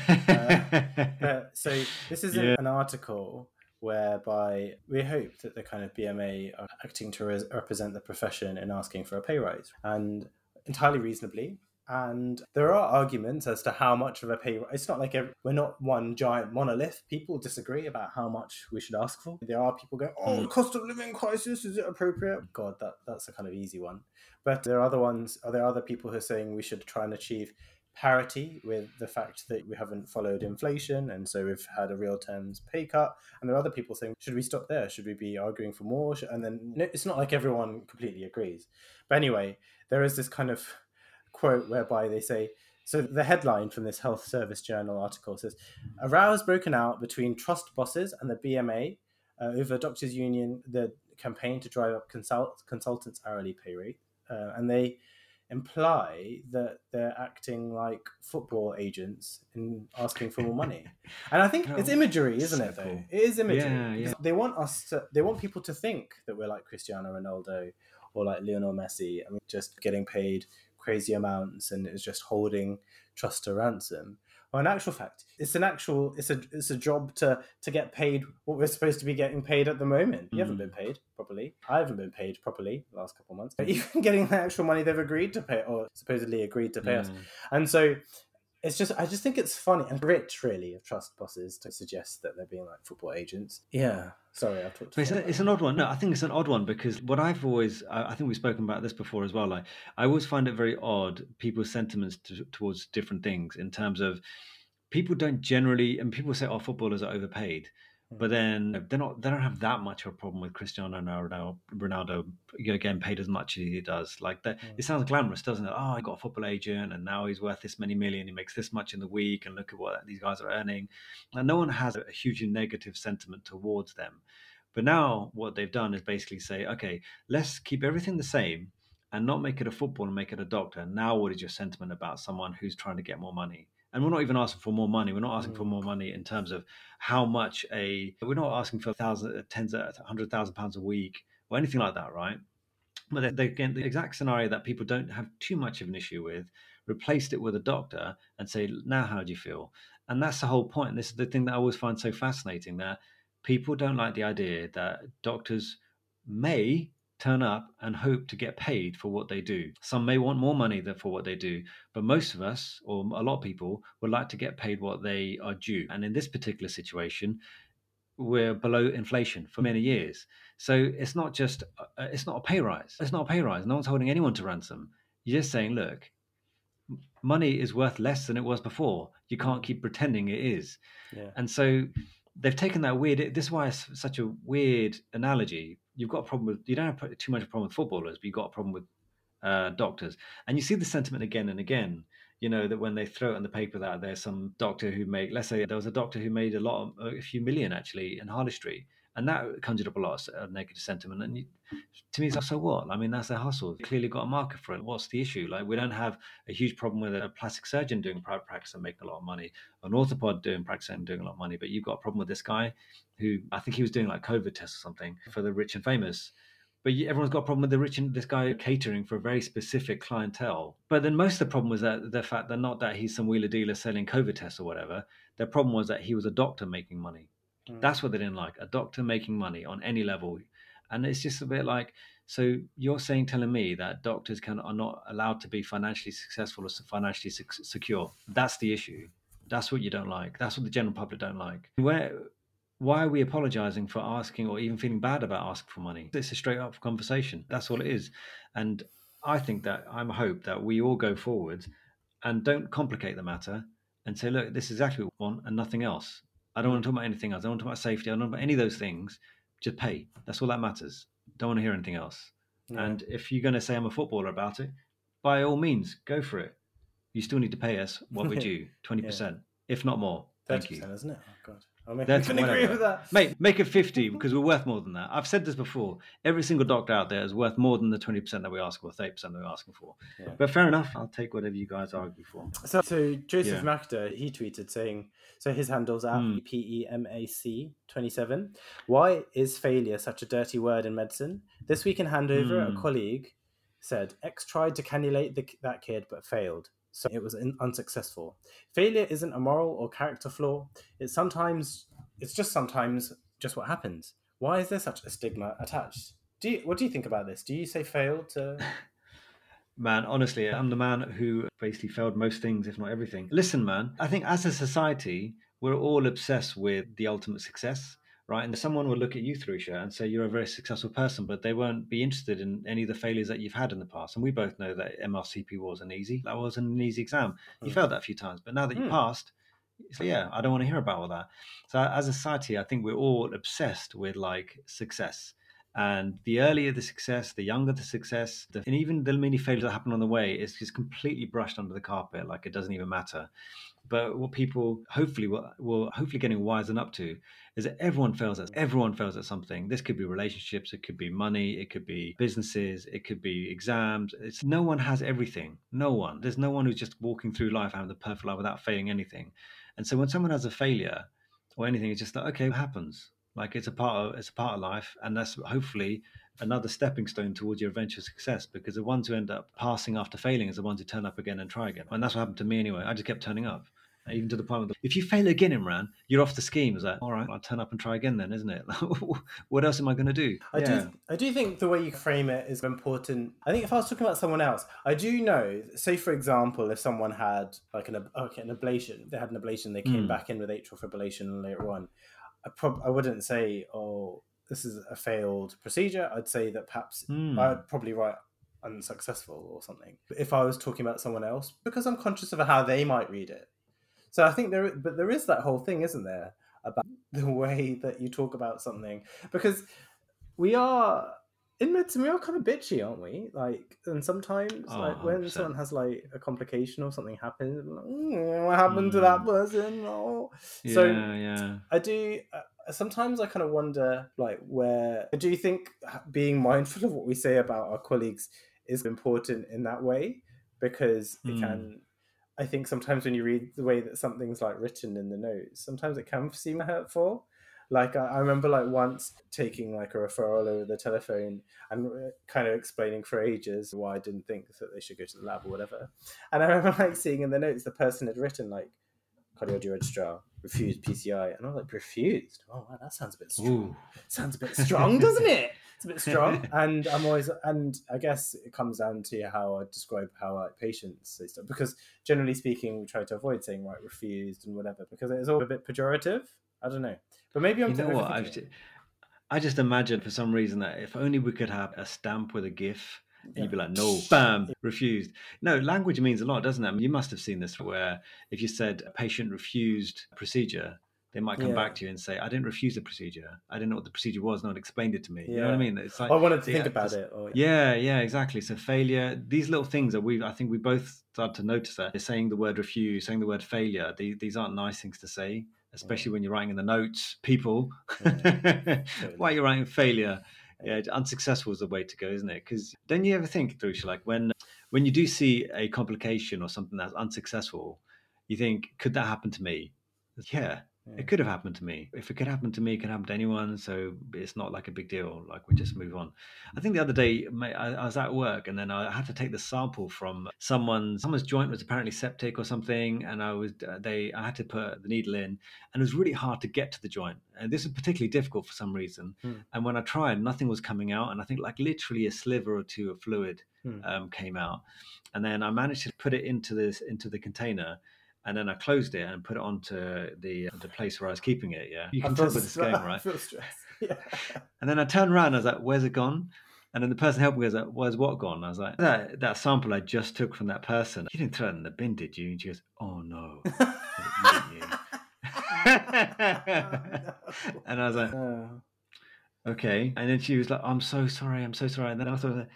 Uh, so this is Yeah. an article whereby we hope that the kind of BMA are acting to res- represent the profession in asking for a pay rise, and entirely reasonably. And there are arguments as to how much of a pay. It's not like every, we're not one giant monolith. People disagree about how much we should ask for. There are people going, "Oh, Mm. cost of living crisis is it appropriate?" God, that that's a kind of easy one. But there are other ones. Are there other people who are saying we should try and achieve parity with the fact that we haven't followed inflation and so we've had a real terms pay cut. And there are other people saying should we stop there? Should we be arguing for more? And then it's not like everyone completely agrees. But anyway there is this kind of quote whereby they say so the headline from this health service journal article says a row has broken out between trust bosses and the bma uh, over doctors union the campaign to drive up consult- consultants hourly pay rate uh, and they imply that they're acting like football agents and asking for more money. And I think it's Oh, imagery, isn't so it? Though cool. it is imagery. Yeah, yeah. They want us to. They want people to think that we're like Cristiano Ronaldo or like Lionel Messi. I mean, just getting paid crazy amounts and it's just holding trust to ransom. Well, in actual fact, it's an actual it's a it's a job to to get paid what we're supposed to be getting paid at the moment. You haven't Mm. been paid properly. I haven't been paid properly the last couple of months. But even getting the actual money they've agreed to pay or supposedly agreed to pay us. And so it's just I just think it's funny and rich really of trust bosses to suggest that they're being like football agents. Yeah. Sorry, I've talked it's, a, it's an odd one. No, I think it's an odd one because what I've always, I I think we've spoken about this before as well. Like, I always find it very odd people's sentiments to, towards different things in terms of people don't generally, and people say, oh, footballers are overpaid. But then they're not. They don't have that much of a problem with Cristiano Ronaldo, Ronaldo getting paid as much as he does. Like that, Mm. it sounds glamorous, doesn't it? Oh, I got a football agent, and now he's worth this many million. He makes this much in the week, and look at what these guys are earning. And no one has a hugely negative sentiment towards them. But now what they've done is basically say, okay, let's keep everything the same and not make it a football and make it a doctor. Now, what is your sentiment about someone who's trying to get more money? And we're not even asking for more money. We're not asking for Mm. more money in terms of how much a. We're not asking for thousand, tens, of hundred thousand pounds a week or anything like that, right? But they, they, again, the exact scenario that people don't have too much of an issue with, replaced it with a doctor and say, now how do you feel? And that's the whole point. This is the thing that I always find so fascinating that people don't like the idea that doctors may turn up and hope to get paid for what they do. Some may want more money than for what they do, but most of us, or a lot of people, would like to get paid what they are due. And in this particular situation, we're below inflation for many years. So it's not just uh, it's not a pay rise. It's not a pay rise. No one's holding anyone to ransom. You're just saying, look, money is worth less than it was before. You can't keep pretending it is. Yeah. And so they've taken that weird. This is why it's such a weird analogy. You've got a problem with you don't have too much of a problem with footballers, but you've got a problem with uh, doctors, and you see the sentiment again and again. You know that when they throw it in the paper that there's some doctor who made, let's say there was a doctor who made a lot, of, a few million actually in Harley Street, and that conjured up a lot of uh, negative sentiment. And you, to me, it's like, so what? I mean, that's their hustle. They clearly got a market for it. What's the issue? Like, we don't have a huge problem with a plastic surgeon doing private practice and making a lot of money, an orthopod doing practice and doing a lot of money. But you've got a problem with this guy who I think he was doing like COVID tests or something for the rich and famous. But everyone's got a problem with the rich and this guy catering for a very specific clientele. But then most of the problem was that the fact that not that he's some wheeler dealer selling COVID tests or whatever. The problem was that he was a doctor making money. Mm. That's what they didn't like. A doctor making money on any level. And it's just a bit like, so you're saying, telling me that doctors can are not allowed to be financially successful or financially secure. That's the issue. That's what you don't like. That's what the general public don't like. Where, why are we apologizing for asking or even feeling bad about asking for money? It's a straight up conversation. That's all it is. And I think that I'm hope that we all go forward and don't complicate the matter and say, look, this is exactly what we want and nothing else. I don't want to mm. talk about anything else. I don't want to talk about safety. I don't want to talk about any of those things. Just pay. That's all that matters. Don't want to hear anything else. And if you're going to say I'm a footballer about it, by all means, go for it. You still need to pay us what we do, twenty yeah. percent, if not more. Thank you. Isn't it? Oh God. I'll make, That's, agree with that. Mate, make it 50 because we're worth more than that. I've said this before. Every single doctor out there is worth more than the 20% that we ask for, 30% that we're asking for. Yeah. But fair enough. I'll take whatever you guys argue for. So, so Joseph yeah. He tweeted saying, so his handle's at mm. PEMAC 27. Why is failure such a dirty word in medicine? This week in Handover, mm. a hmm. colleague said, X tried to cannulate the, that kid but failed so it was unsuccessful. Failure isn't a moral or character flaw. It's sometimes, it's just sometimes just what happens. Why is there such a stigma attached? Do you, what do you think about this? Do you say fail to? Man, honestly, I'm the man who basically failed most things, if not everything. Listen, man, I think as a society, we're all obsessed with the ultimate success right? And someone will look at you, Theresa, and say you're a very successful person, but they won't be interested in any of the failures that you've had in the past. And we both know that MRCP wasn't easy. That wasn't an easy exam. You mm. failed that a few times, but now that you mm. passed, so yeah, I don't want to hear about all that. So as a society, I think we're all obsessed with like success. And the earlier the success, the younger the success, the, and even the many failures that happen on the way is just completely brushed under the carpet, like it doesn't even matter. But what people hopefully will, will hopefully getting wisen up to is that everyone fails at everyone fails at something. This could be relationships, it could be money, it could be businesses, it could be exams. It's no one has everything. No one. There's no one who's just walking through life having the perfect life without failing anything. And so when someone has a failure or anything, it's just like okay, it happens. Like it's a part of it's a part of life, and that's hopefully another stepping stone towards your eventual success because the ones who end up passing after failing is the ones who turn up again and try again. And that's what happened to me anyway. I just kept turning up even to the point of if you fail again Imran, you're off the scheme. Is like, all right, I'll turn up and try again then, isn't it? what else am I going to do? I yeah. do, I do think the way you frame it is important. I think if I was talking about someone else, I do know. Say for example, if someone had like an okay, an ablation, they had an ablation, they came mm. back in with atrial fibrillation later on. I prob- I wouldn't say, oh, this is a failed procedure. I'd say that perhaps mm. I'd probably write unsuccessful or something. If I was talking about someone else, because I'm conscious of how they might read it. So I think there, but there is that whole thing, isn't there, about the way that you talk about something because we are in medicine we are kind of bitchy, aren't we? Like, and sometimes oh, like when 100%. someone has like a complication or something happens, like, mm, what happened mm. to that mm. person? Oh. Yeah, so yeah. I do. Uh, sometimes I kind of wonder, like, where do you think being mindful of what we say about our colleagues is important in that way because it mm. can I think sometimes when you read the way that something's like written in the notes, sometimes it can seem hurtful. Like I, I remember like once taking like a referral over the telephone and uh, kind of explaining for ages why I didn't think that they should go to the lab or whatever. And I remember like seeing in the notes the person had written like cardiology registrar, refused PCI, and I was like, refused. Oh wow, that sounds a bit strong. Ooh. Sounds a bit strong, doesn't it? It's a bit strong. And I'm always, and I guess it comes down to how I describe how like patients say stuff. Because generally speaking, we try to avoid saying like refused and whatever because it is all a bit pejorative. I don't know, but maybe I'm. You know what? I've, overthinking ju- it. I just imagine for some reason that if only we could have a stamp with a GIF, and you'd be like, no, bam, refused. No, language means a lot, doesn't it? I mean, you must have seen this where if you said a patient refused a procedure, they might come Yeah. back to you and say, I didn't refuse the procedure. I didn't know what the procedure was. No one explained it to me. You know what I mean? It's like, I wanted to yeah, think about just- it. Or, Yeah, yeah, exactly. So failure, these little things that we, I think we both start to notice that they're saying the word refuse, saying the word failure, these, these aren't nice things to say, especially when you're writing in the notes. People, why are you writing failure? Yeah, unsuccessful is the way to go, isn't it? Because don't you ever think, Drusha, like when when you do see a complication or something that's unsuccessful, you think, could that happen to me? Yeah, Yeah. it could have happened to me. If it could happen to me, it could happen to anyone. So it's not like a big deal. Like we just move on. I think the other day I, was at work and then I had to take the sample from someone. Someone's joint was apparently septic or something, and I was uh, they. I had to put the needle in, and it was really hard to get to the joint. And this was particularly difficult for some reason. Hmm. And when I tried, nothing was coming out, and I think like literally a sliver or two of fluid Hmm. um, came out. And then I managed to put it into this into the container. And then I closed it and put it onto the the place where I was keeping it. Yeah, you can feel tell with this game, I right? Yeah. And then I turned around and I was like, where's it gone? And then the person helping me was like, where's what gone? I was like, that, that sample I just took from that person, you didn't throw it in the bin, did you? And she goes, oh no. and I was like, okay. And then she was like, I'm so sorry, I'm so sorry. And then I thought,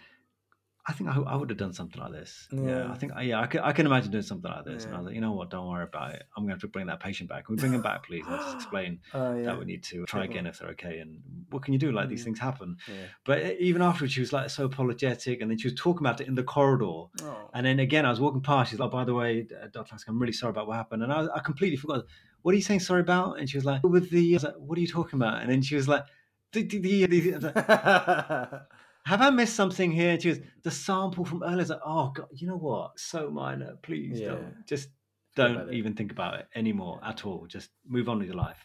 I think I, I would have done something like this. Yeah, Yeah. I think, yeah, I can, I can imagine doing something like this. And I was like, you know what, don't worry about it. I'm going to have to bring that patient back. Can we bring him back, please? And just explain Oh, yeah. that we need to try again if they're okay. And what can you do? Like these Mm. things happen. Yeah. But e, even afterwards, she was like so apologetic, and then she was talking about it in the corridor. Oh. And then again, I was walking past. She's like, "By the way, uh, Dr. Lask, I'm really sorry about what happened." And I, I completely forgot. What are you saying sorry about? And she was like, "With the." I was like, "What are you talking about?" And then she was like, "The, the, the, the- was like, Have I missed something here?" And she was the sample from earlier. Like, "Oh God, you know what? So minor. Please Yeah. don't just don't it. even think about it anymore at all. Just move on with your life."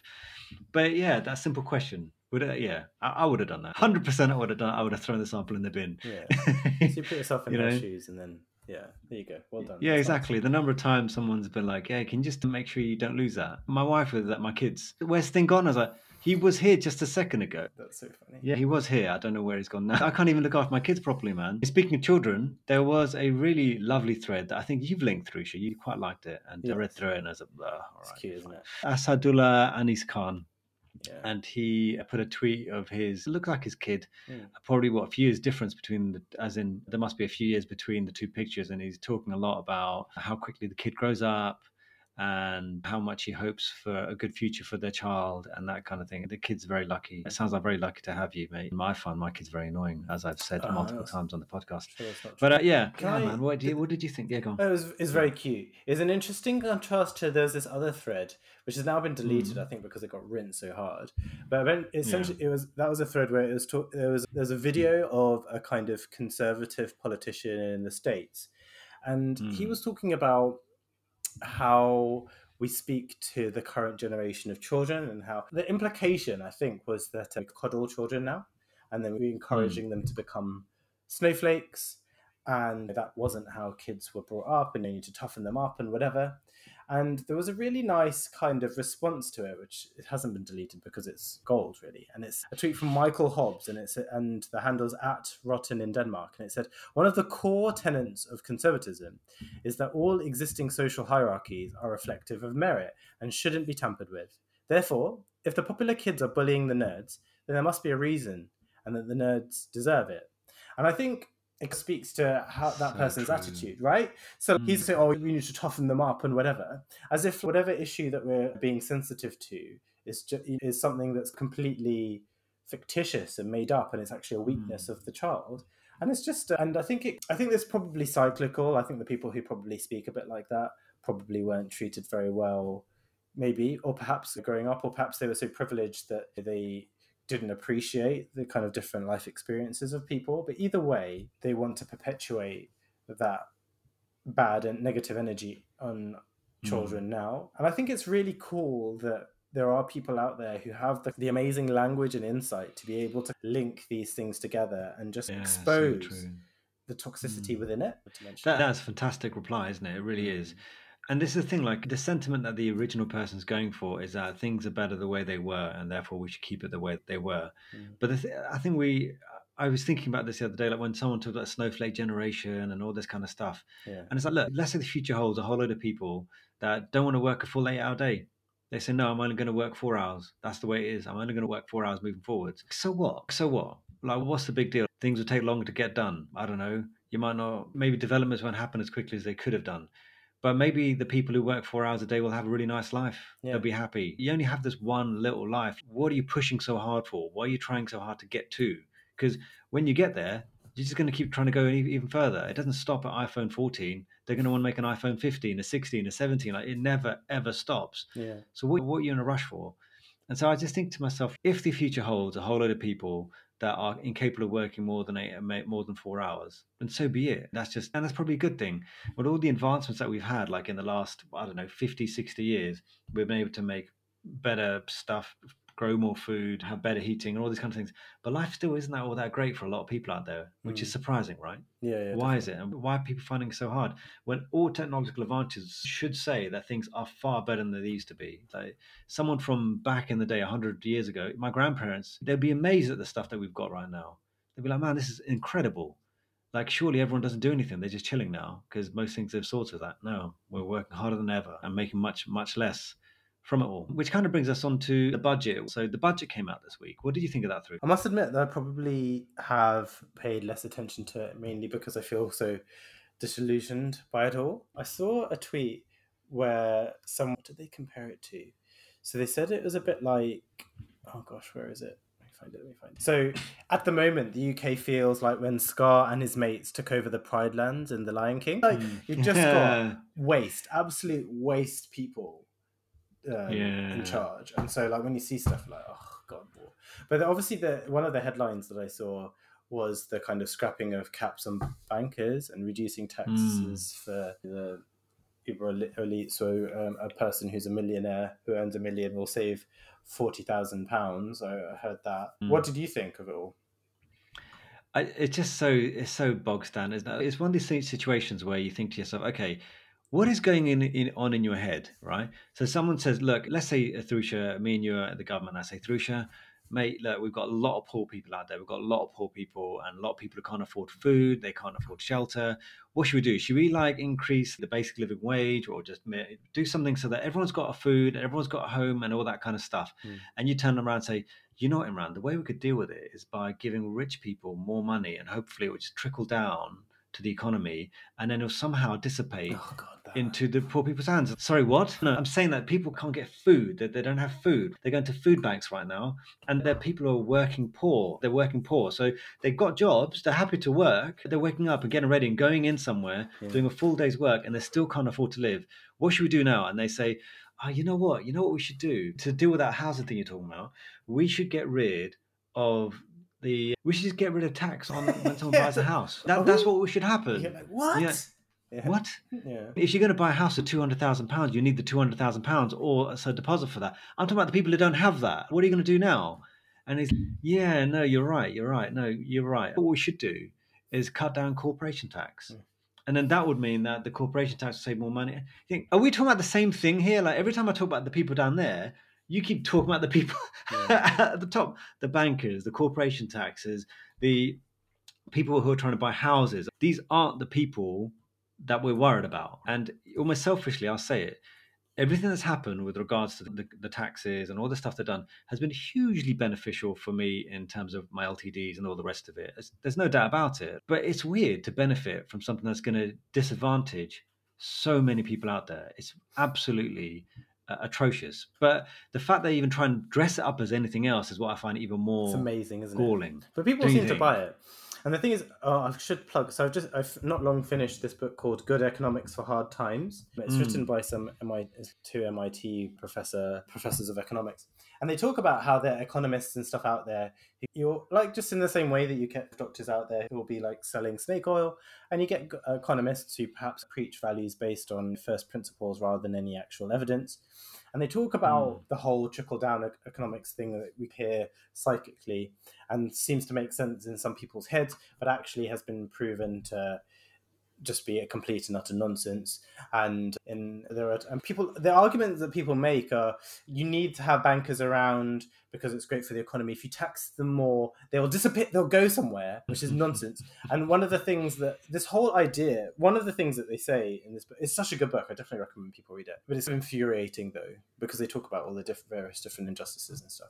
But yeah, that simple question. Would I, yeah, I, I would have done that. Hundred percent, I would have done. I would have thrown the sample in the bin. yeah. So you put yourself in You their know? shoes, and then yeah, there you go. Well done. Yeah, That's exactly. The number of times someone's been like, "Yeah, can you just make sure you don't lose that?" My wife was at my kids. Where's the thing gone? I was like, "He was here just a second ago." That's so funny. Yeah, he was here. I don't know where he's gone now. I can't even look after my kids properly, man. Speaking of children, there was a really lovely thread that I think you've linked through. Sha. You quite liked it, and I read Yes. through it, and I was like, "Oh, all It's right." cute, isn't it? Asadullah Anis Khan, Yeah. and he put a tweet of his. It looked like his kid. Mm. Probably what a few years difference between the, as in there must be a few years between the two pictures, and he's talking a lot about how quickly the kid grows up and how much he hopes for a good future for their child and that kind of thing. The kid's very lucky. It sounds like very lucky to have you, mate. I find my kid's very annoying, as I've said Oh, multiple times on the podcast. Sure, But uh, yeah, Can yeah, I- man. What, did you, what did you think? Yeah, go on. It was it's very cute. It's an interesting contrast to there's this other thread which has now been deleted, Mm. I think, because it got rinsed so hard. But essentially, it was that was a thread where it was talk, there was there's a video of a kind of conservative politician in the states, and he Mm. was talking about how we speak to the current generation of children and how the implication I think was that uh, we coddle children now, and then we're encouraging them to become snowflakes and that wasn't how kids were brought up and you need to toughen them up and whatever and there was a really nice kind of response to it which it hasn't been deleted because it's gold really. And it's a tweet from michael hobbs and it's and the handle's at rotten in denmark. And it said one of the core tenets of conservatism is that all existing social hierarchies are reflective of merit and shouldn't be tampered with. Therefore if the popular kids are bullying the nerds then there must be a reason and that the nerds deserve it. And i think it speaks to how that So person's true. attitude, right? So Mm. he's saying, "Oh, we need to toughen them up and whatever," as if whatever issue that we're being sensitive to is just, is something that's completely fictitious and made up, and it's actually a weakness Mm. of the child. And it's just, and I think it, I think it's probably cyclical. I think the people who probably speak a bit like that probably weren't treated very well, maybe, or perhaps growing up, or perhaps they were so privileged that they didn't appreciate the kind of different life experiences of people. But either way, they want to perpetuate that bad and negative energy on children now. And I think it's really cool that there are people out there who have the, the amazing language and insight to be able to link these things together and just Yeah, expose true. the toxicity Mm. within it. That, that's a fantastic reply, isn't it? It really is. And this is the thing, like the sentiment that the original person's going for is that things are better the way they were, and therefore we should keep it the way they were. Mm. But the th- I think we, I was thinking about this the other day, like when someone talked about snowflake generation and all this kind of stuff. Yeah. And it's like, look, let's say the future holds a whole load of people that don't want to work a full eight hour day. They say, no, I'm only going to work four hours. That's the way it is. I'm only going to work four hours moving forwards. So what? So what? Like, what's the big deal? Things will take longer to get done. I don't know. You might not, maybe developments won't happen as quickly as they could have done. But maybe the people who work four hours a day will have a really nice life. Yeah. They'll be happy. You only have this one little life. What are you pushing so hard for? Why are you trying so hard to get to? Because when you get there, you're just going to keep trying to go even further. It doesn't stop at iPhone 14. They're going to want to make an iPhone 15, a 16, a 17. Like it never ever stops. Yeah. So what, what are you in a rush for? And so I just think to myself, if the future holds a whole load of people that are incapable of working more than eight, more than four hours, and so be it. That's just, and that's probably a good thing. With all the advancements that we've had, like in the last, I don't know, 50, 60 years, we've been able to make better stuff, grow more food, have better heating, and all these kind of things. But life still isn't that all that great for a lot of people out there, which is Mm. surprising, right? Yeah. yeah why is it? And why are people finding it so hard? When all technological advances should say that things are far better than they used to be. Like someone from back in the day, 100 years ago, my grandparents, they'd be amazed at the stuff that we've got right now. They'd be like, man, this is incredible. Like, surely everyone doesn't do anything. They're just chilling now because most things have sorted that. No, we're working harder than ever and making much, much less from it all. Which kind of brings us on to the budget. So the budget came out this week. What did you think of that through? I must admit that I probably have paid less attention to it mainly because I feel so disillusioned by it all. I saw a tweet where someone what did they compare it to? So they said it was a bit like oh gosh, where is it? Let me find it, let me find it. So at the moment the UK feels like when Scar and his mates took over the Pride Lands in The Lion King. Like hmm. you've just got waste, absolute waste people um, Yeah. in charge. And so, like, when you see stuff like, oh, God. But obviously, the one of the headlines that I saw was the kind of scrapping of caps on bankers and reducing taxes for the uber elite. So, um, a person who's a millionaire who earns a million will save £40,000. I heard that. Mm. What did you think of it all? I, it's just so it's so bog standard. It? It's one of these situations where you think to yourself, okay, what is going in, in on in your head, right? So someone says, look, let's say uh, Thrusha, me and you are at the government. I say, Thrusha, mate, look, we've got a lot of poor people out there. We've got a lot of poor people, and a lot of people who can't afford food. They can't afford shelter. What should we do? Should we like increase the basic living wage, or just do something so that everyone's got a food, everyone's got a home, and all that kind of stuff? Mm. And you turn around and say, you know what, Imran, the way we could deal with it is by giving rich people more money and hopefully it would just trickle down to the economy and then it'll somehow dissipate Oh, God. That. into the poor people's hands. Sorry, what? No, I'm saying that people can't get food, that they don't have food. They're going to food banks right now and they're people are working poor. They're working poor. So they've got jobs, they're happy to work, they're waking up and getting ready and going in somewhere, Yeah. doing a full day's work and they still can't afford to live. What should we do now? And they say, oh, you know what? You know what we should do to deal with that housing thing you're talking about? We should get rid of the. We should just get rid of tax on when someone buys a house. That, that's what should happen. You're like, what? Yeah. Yeah. What? Yeah. If you're going to buy a house for two hundred thousand pounds, you need the two hundred thousand pounds or a deposit for that. I'm talking about the people who don't have that. What are you going to do now? And he's, yeah, no, you're right, you're right, no, you're right. What we should do is cut down corporation tax, Mm. and then that would mean that the corporation tax will save more money. Think, are we talking about the same thing here? Like every time I talk about the people down there, you keep talking about the people at the top, the bankers, the corporation taxes, the people who are trying to buy houses. These aren't the people that we're worried about. And almost selfishly, I'll say it. Everything that's happened with regards to the, the taxes and all the stuff they've done has been hugely beneficial for me in terms of my LTDs and all the rest of it. There's, there's no doubt about it. But it's weird to benefit from something that's going to disadvantage so many people out there. It's absolutely uh, atrocious. But the fact they even try and dress it up as anything else is what I find even more It's amazing, isn't it? galling. But people seem to buy it. And the thing is, oh, I should plug. So I've just I've not long finished this book called Good Economics for Hard Times. It's Mm. written by some MI, two MIT professor professors of economics, and they talk about how there are economists and stuff out there. You're like just in the same way that you get doctors out there who will be like selling snake oil, and you get economists who perhaps preach values based on first principles rather than any actual evidence. And they talk about hmm. the whole trickle down economics thing that we hear psychically and seems to make sense in some people's heads, but actually has been proven to just be a complete and utter nonsense. And in there are and people the arguments that people make are you need to have bankers around because it's great for the economy. If you tax them more, they will disappear they'll go somewhere, which is nonsense. And one of the things that this whole idea, one of the things that they say in this book, it's such a good book. I definitely recommend people read it. But it's infuriating though, because they talk about all the different various different injustices and stuff.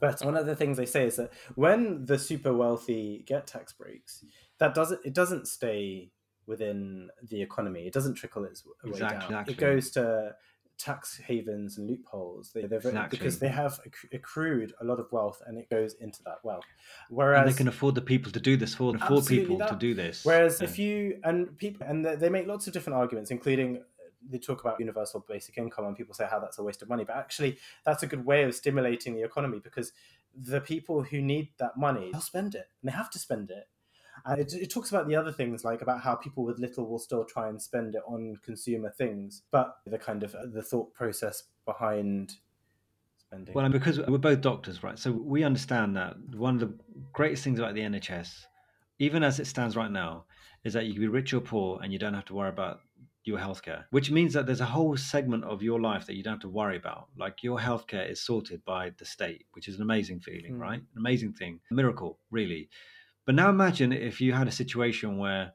But one of the things they say is that when the super wealthy get tax breaks, that doesn't it doesn't stay within the economy. It doesn't trickle its way Exactly, down. exactly. It goes to tax havens and loopholes. They, Exactly. because they have accrued a lot of wealth, and it goes into that wealth. and Whereas they can afford the people to do this for afford Absolutely people to do this. Whereas Yeah. if you and people and they- they make lots of different arguments, including uh, they talk about universal basic income and people say how that's a waste of money, but actually that's a good way of stimulating the economy because the people who need that money they'll spend it and they have to spend it. And it, it talks about the other things like about how people with little will still try and spend it on consumer things, but the kind of the thought process behind spending. Well, and because we're both doctors, right? So we understand that one of the greatest things about the NHS, even as it stands right now, is that you can be rich or poor and you don't have to worry about your healthcare, which means that there's a whole segment of your life that you don't have to worry about. Like your healthcare is sorted by the state, which is an amazing feeling, Mm. right? An amazing thing, a miracle, really. But now imagine if you had a situation where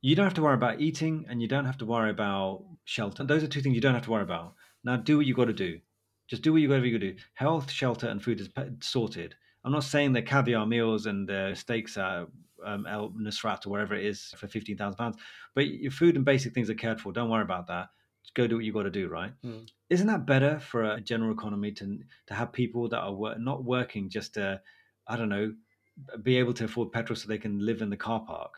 you don't have to worry about eating and you don't have to worry about shelter. Those are two things you don't have to worry about. Now do what you got to do. Just do what you got to do. Health, shelter, and food is sorted. I'm not saying the caviar meals and the steaks are um, El Nusrat or wherever it is for fifteen thousand pounds, but your food and basic things are cared for. Don't worry about that. Just go do what you got to do, right? Mm. Isn't that better for a general economy to to have people that are wor- not working just to, I don't know, be able to afford petrol so they can live in the car park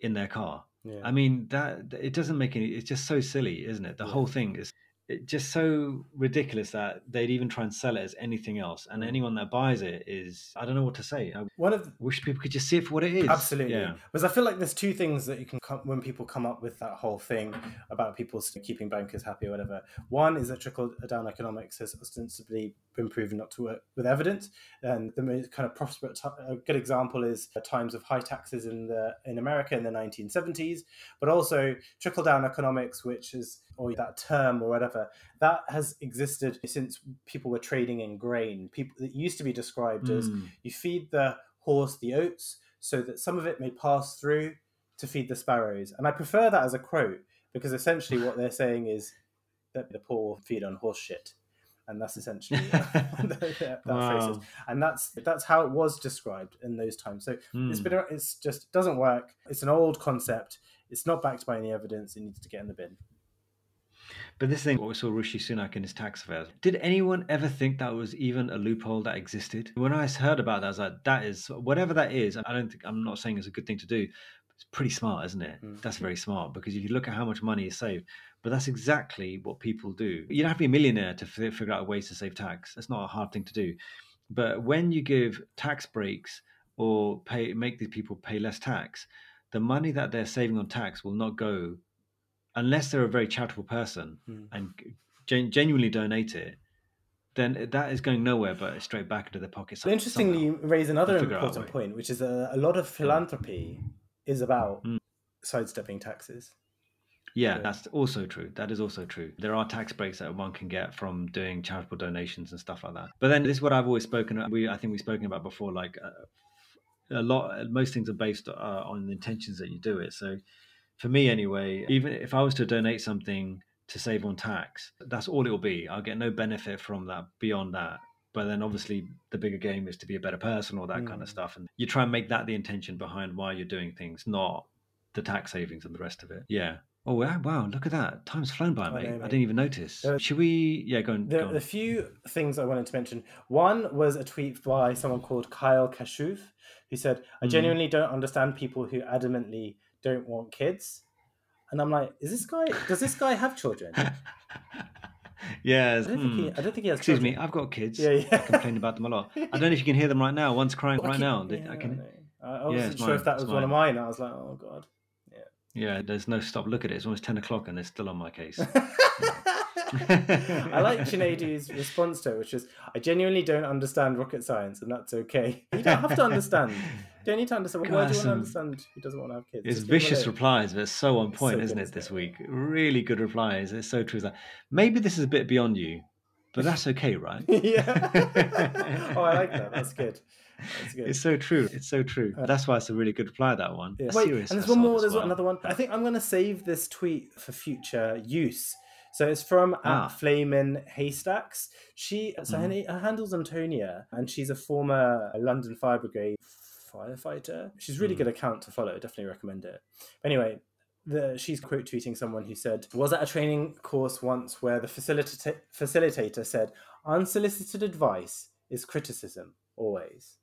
in their car? yeah. I mean that it doesn't make any. It's just so silly, isn't it? The Yeah. whole thing is it just so ridiculous that they'd even try and sell it as anything else, and anyone that buys it is I don't know what to say. I One of the, wish people could just see it for what it is. Absolutely. yeah. Because I feel like there's two things that you can come when people come up with that whole thing about people keeping bankers happy or whatever. One is that trickle down economics has ostensibly been proven not to work with evidence, and the most kind of prosperous a good example is the times of high taxes in the in America in the 1970s, but also trickle down economics, which is or that term or whatever that has existed since people were trading in grain. People it used to be described as Mm. you feed the horse the oats so that some of it may pass through to feed the sparrows. And I prefer that as a quote because essentially what they're saying is that the poor feed on horse shit. And that's essentially that, that phrase is. Wow. And that's that's how it was described in those times. So it's hmm. been it's just doesn't work. It's an old concept. It's not backed by any evidence. It needs to get in the bin. But this thing, what we saw Rishi Sunak in his tax affairs, did anyone ever think that was even a loophole that existed? When I heard about that, I was like, that is, whatever that is, I don't think, I'm not saying it's a good thing to do. It's pretty smart, isn't it? Mm. That's very smart because if you look at how much money is saved, but that's exactly what people do. You don't have to be a millionaire to fi- figure out ways to save tax. That's not a hard thing to do. But when you give tax breaks or pay, make these people pay less tax, the money that they're saving on tax will not go unless they're a very charitable person Mm. and gen- genuinely donate it, then that is going nowhere but straight back into their pockets. Interestingly, you raise another a important point, which is that a lot of philanthropy is about Mm. sidestepping taxes. yeah, Yeah. that's also true. That is also true. There are tax breaks that one can get from doing charitable donations and stuff like that. But then this is what I've always spoken. We I think we've spoken about before. Like uh, a lot, most things are based uh, on the intentions that you do it. So for me, anyway, even if I was to donate something to save on tax, that's all it will be. I'll get no benefit from that beyond that. But then obviously the bigger game is to be a better person, all that kind of Mm. stuff. And you try and make that the intention behind why you're doing things, not the tax savings and the rest of it. Yeah. Oh wow! Look at that. Time's flown by, I mate. I didn't even notice. There- Should we? Yeah, go on. There go are a few things I wanted to mention. One was a tweet by someone called Kyle Kashuv, who said, I Mhm. genuinely don't understand people who adamantly don't want kids. And I'm like, is this guy, does this guy have children? I yes. don't, think, he, hmm. I don't think he has Excuse children. me. I've got kids. Yeah, yeah. I complain about them a lot. I don't know if you can hear them right now. One's crying I right now. Yeah, I I can. I, I Yeah, wasn't it's sure if mine, that it's was one of mine. I was like, oh, God. Yeah. Yeah. There's no stop. Look at it. It's almost ten o'clock and they're still on my case. I like Sinead's response to it, which is, I genuinely don't understand rocket science, and that's okay. You don't have to understand. You don't need to understand. Why do you want to understand who doesn't want to have kids? It's Just vicious replies, but it's so on point, so isn't it, this it? week? Really good replies. It's so true. Maybe this is a bit beyond you, but that's okay, right? yeah. oh, I like that. That's good. That's good. It's so true. It's so true. Uh, that's why it's a really good reply, that one. Yeah. Wait, and there's one more. There's well. another one. I think I'm going to save this tweet for future use. So it's from Ah. at Flamin Haystacks. She so her, Mhm. her handle's Antonia, and she's a former London Fire Brigade firefighter. She's a really Mm. good account to follow. Definitely recommend it. Anyway. The, she's quote tweeting someone who said, Was at a training course once where the facilita- facilitator said, Unsolicited advice is criticism, always.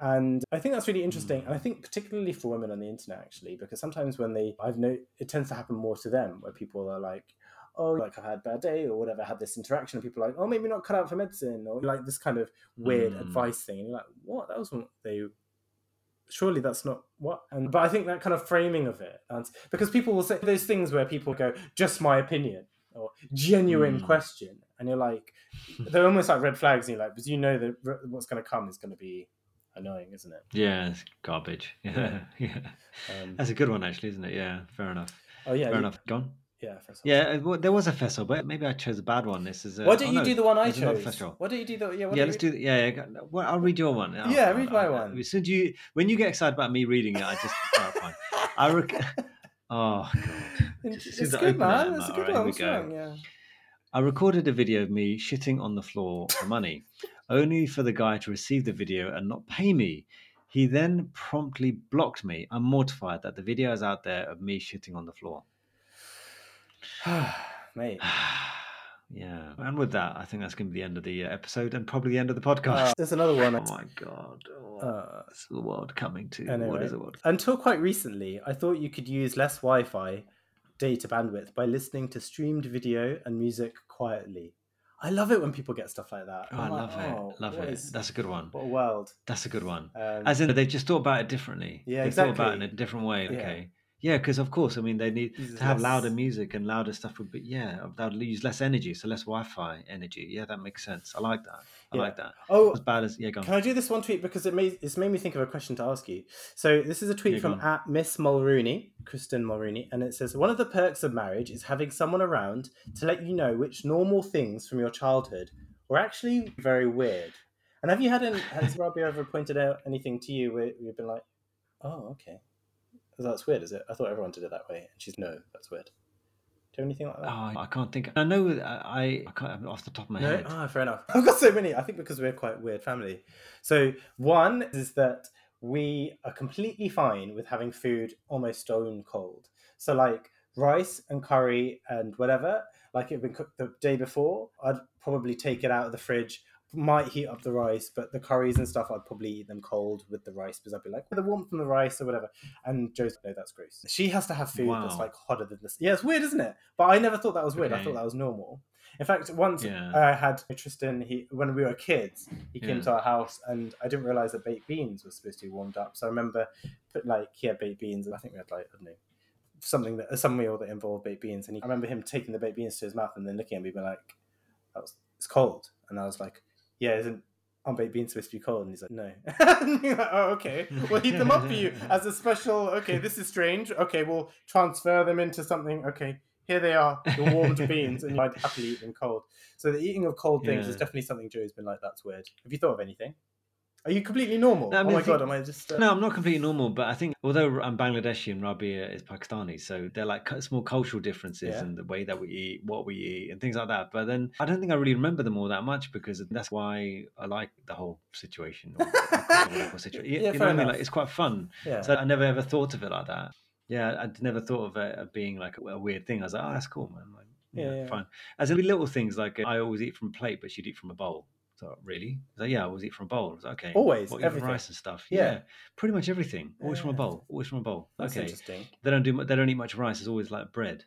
And I think that's really interesting. Mm. And I think particularly for women on the internet, actually, because sometimes when they, I've know it tends to happen more to them where people are like, oh, like I've had a bad day or whatever, had this interaction, and people are like, oh, maybe not cut out for medicine or like this kind of weird Mm. advice thing. And you're like, what? That wasn't what they. Surely that's not what. And but I think that kind of framing of it, and because people will say those things where people go, just my opinion or genuine Mm. question, and you're like, they're almost like red flags, and you're like, because you know that what's going to come is going to be annoying, isn't it? Yeah, it's garbage. Yeah, yeah. Um, That's a good one, actually, isn't it? Yeah, fair enough. oh yeah, fair you- enough. Gone. Yeah. Yeah, uh, well, there was a festival, but maybe I chose a bad one. This is. A, Why don't oh, you no, do the one I chose? Why don't you do the yeah? Yeah, let's you- do. Yeah, yeah. Well, I'll read your one. Oh, Yeah, God, read my I- one. As soon as you, when you get excited about me reading it, I just. oh, fine. I rec- Oh God. It's, Just as soon good, man. It's a good "Alright, one. What's go." wrong? Yeah. I recorded a video of me shitting on the floor for money, only for the guy to receive the video and not pay me. He then promptly blocked me. I'm mortified that the video is out there of me shitting on the floor. Mate. yeah. And with that, I think that's going to be the end of the uh, episode and probably the end of the podcast. Uh, there's another one. oh my God. Oh, Uh, the world coming to? Know, what is the world? Until quite recently, I thought you could use less Wi Fi data bandwidth by listening to streamed video and music quietly. I love it when people get stuff like that. Oh, I I'm like, love "Oh, it. Love it. is- That's a good one. what a world. That's a good one. Um, As in, they've just thought about it differently. Yeah, they've thought about it in a different way. Okay. Yeah, because of course, I mean, they need to have louder music and louder stuff would be yeah, that would use less energy, so less Wi-Fi energy. Yeah, that makes sense. I like that. I Yeah. like that. oh, As bad as yeah, go on. Can I do this one tweet because it made it's made me think of a question to ask you. So this is a tweet Yeah, from at Miss Mulrooney, Kristen Mulrooney, and it says one of the perks of marriage is having someone around to let you know which normal things from your childhood were actually very weird. And have you had any, has Robbie ever pointed out anything to you where you've been like, oh okay, that's weird, is it? I thought everyone did it that way, and she's no, that's weird. Do you have anything like that? Oh, I can't think. I know I I can't off the top of my No, head. ah, fair enough. I've got so many. I think because we're quite a weird family. So one is that we are completely fine with having food almost stone cold. So like rice and curry and whatever, like it had been cooked the day before, I'd probably take it out of the fridge. Might heat up the rice, but the curries and stuff, I'd probably eat them cold with the rice because I'd be like, the warmth from the rice or whatever. And Joe's, no, that's gross. She has to have food that's like hotter than this. Yeah, it's weird, isn't it? But I never thought that was weird. I thought that was normal. In fact, once Yeah. I had Tristan, he when we were kids, he came Yeah. to our house, and I didn't realize that baked beans were supposed to be warmed up. So I remember, put like he had baked beans, and I think we had like I don't know something that some meal that involved baked beans, and he, I remember him taking the baked beans to his mouth and then looking at me, being like, "That was it's cold," and I was like, "Yeah, isn't." Unbaked oh, beans supposed to be cold, and he's like, "No." like, oh, okay. We'll heat them up for you as a special. Okay, this is strange. Okay, we'll transfer them into something. Okay, here they are, the warmed beans, and I'd happily eat them cold. So the eating of cold things is definitely something Joe's been like. That's weird. Have you thought of anything? Are you completely normal? No, I oh mean, my I think- god, am I just? Uh... No, I'm not completely normal, but I think although I'm Bangladeshi and Rabia is Pakistani, so they're like small cultural differences Yeah. in the way that we eat, what we eat, and things like that. But then I don't think I really remember them all that much because that's why I like the whole situation. Or, situation. You, Yeah, you know what I mean? Like it's quite fun. Yeah. So I never ever thought of it like that. yeah, I'd never thought of it of being like a, a weird thing. I was like, oh, that's cool, man. Like, yeah, Yeah, fine. As in be little things like uh, I always eat from a plate, but she'd eat from a bowl. So really? I like, yeah, I always eat from a bowl. I was like, okay. Always, what, everything. rice and stuff. Yeah. Yeah. pretty much everything. Always from a bowl. Always from a bowl. That's okay. interesting. They don't do. They don't eat much rice. It's always like bread.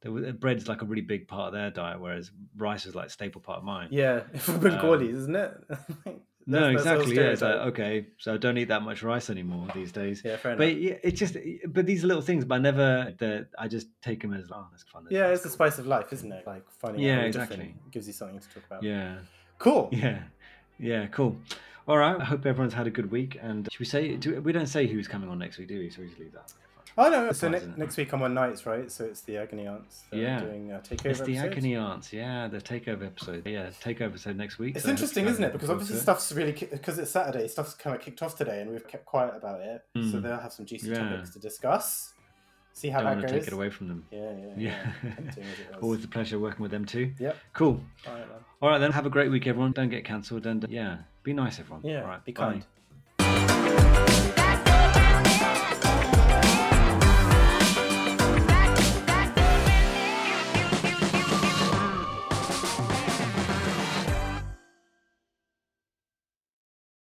They, bread's like a really big part of their diet, whereas rice is like a staple part of mine. Yeah, for Bengalis, um, isn't it? No, That's- that's the whole exactly. Yeah, it's like okay, so I don't eat that much rice anymore these days. Yeah, fair enough. But yeah, it's just, but these little things, but I never, the, I just take them as, oh, that's fun. yeah, that's it's the spice of life, isn't it? Like finding Yeah, exactly. gives you something to talk about. Yeah, Cool. yeah, yeah, cool. All right, I hope everyone's had a good week. And should we say, do, we don't say who's coming on next week, do we? So we just leave that. Oh no! So ne- next week I'm on nights, right? So it's the agony aunts. that Yeah. doing uh, takeover. It's the episodes. agony aunts, yeah, the takeover episode, yeah, takeover episode next week. It's so interesting, isn't it? Because obviously stuff's really because it's Saturday. Stuff's kind of kicked off today, and we've kept quiet about it. So Mm. they'll have some juicy Yeah. topics to discuss. See how Don't that want goes. to take it away from them. Yeah, yeah, Yeah. Tempting as it was. Always a pleasure working with them too. Yep. Cool. All right, then. All right, then. Have a great week, everyone. Don't get cancelled. And uh, yeah, be nice, everyone. Yeah, All right. be bye. kind.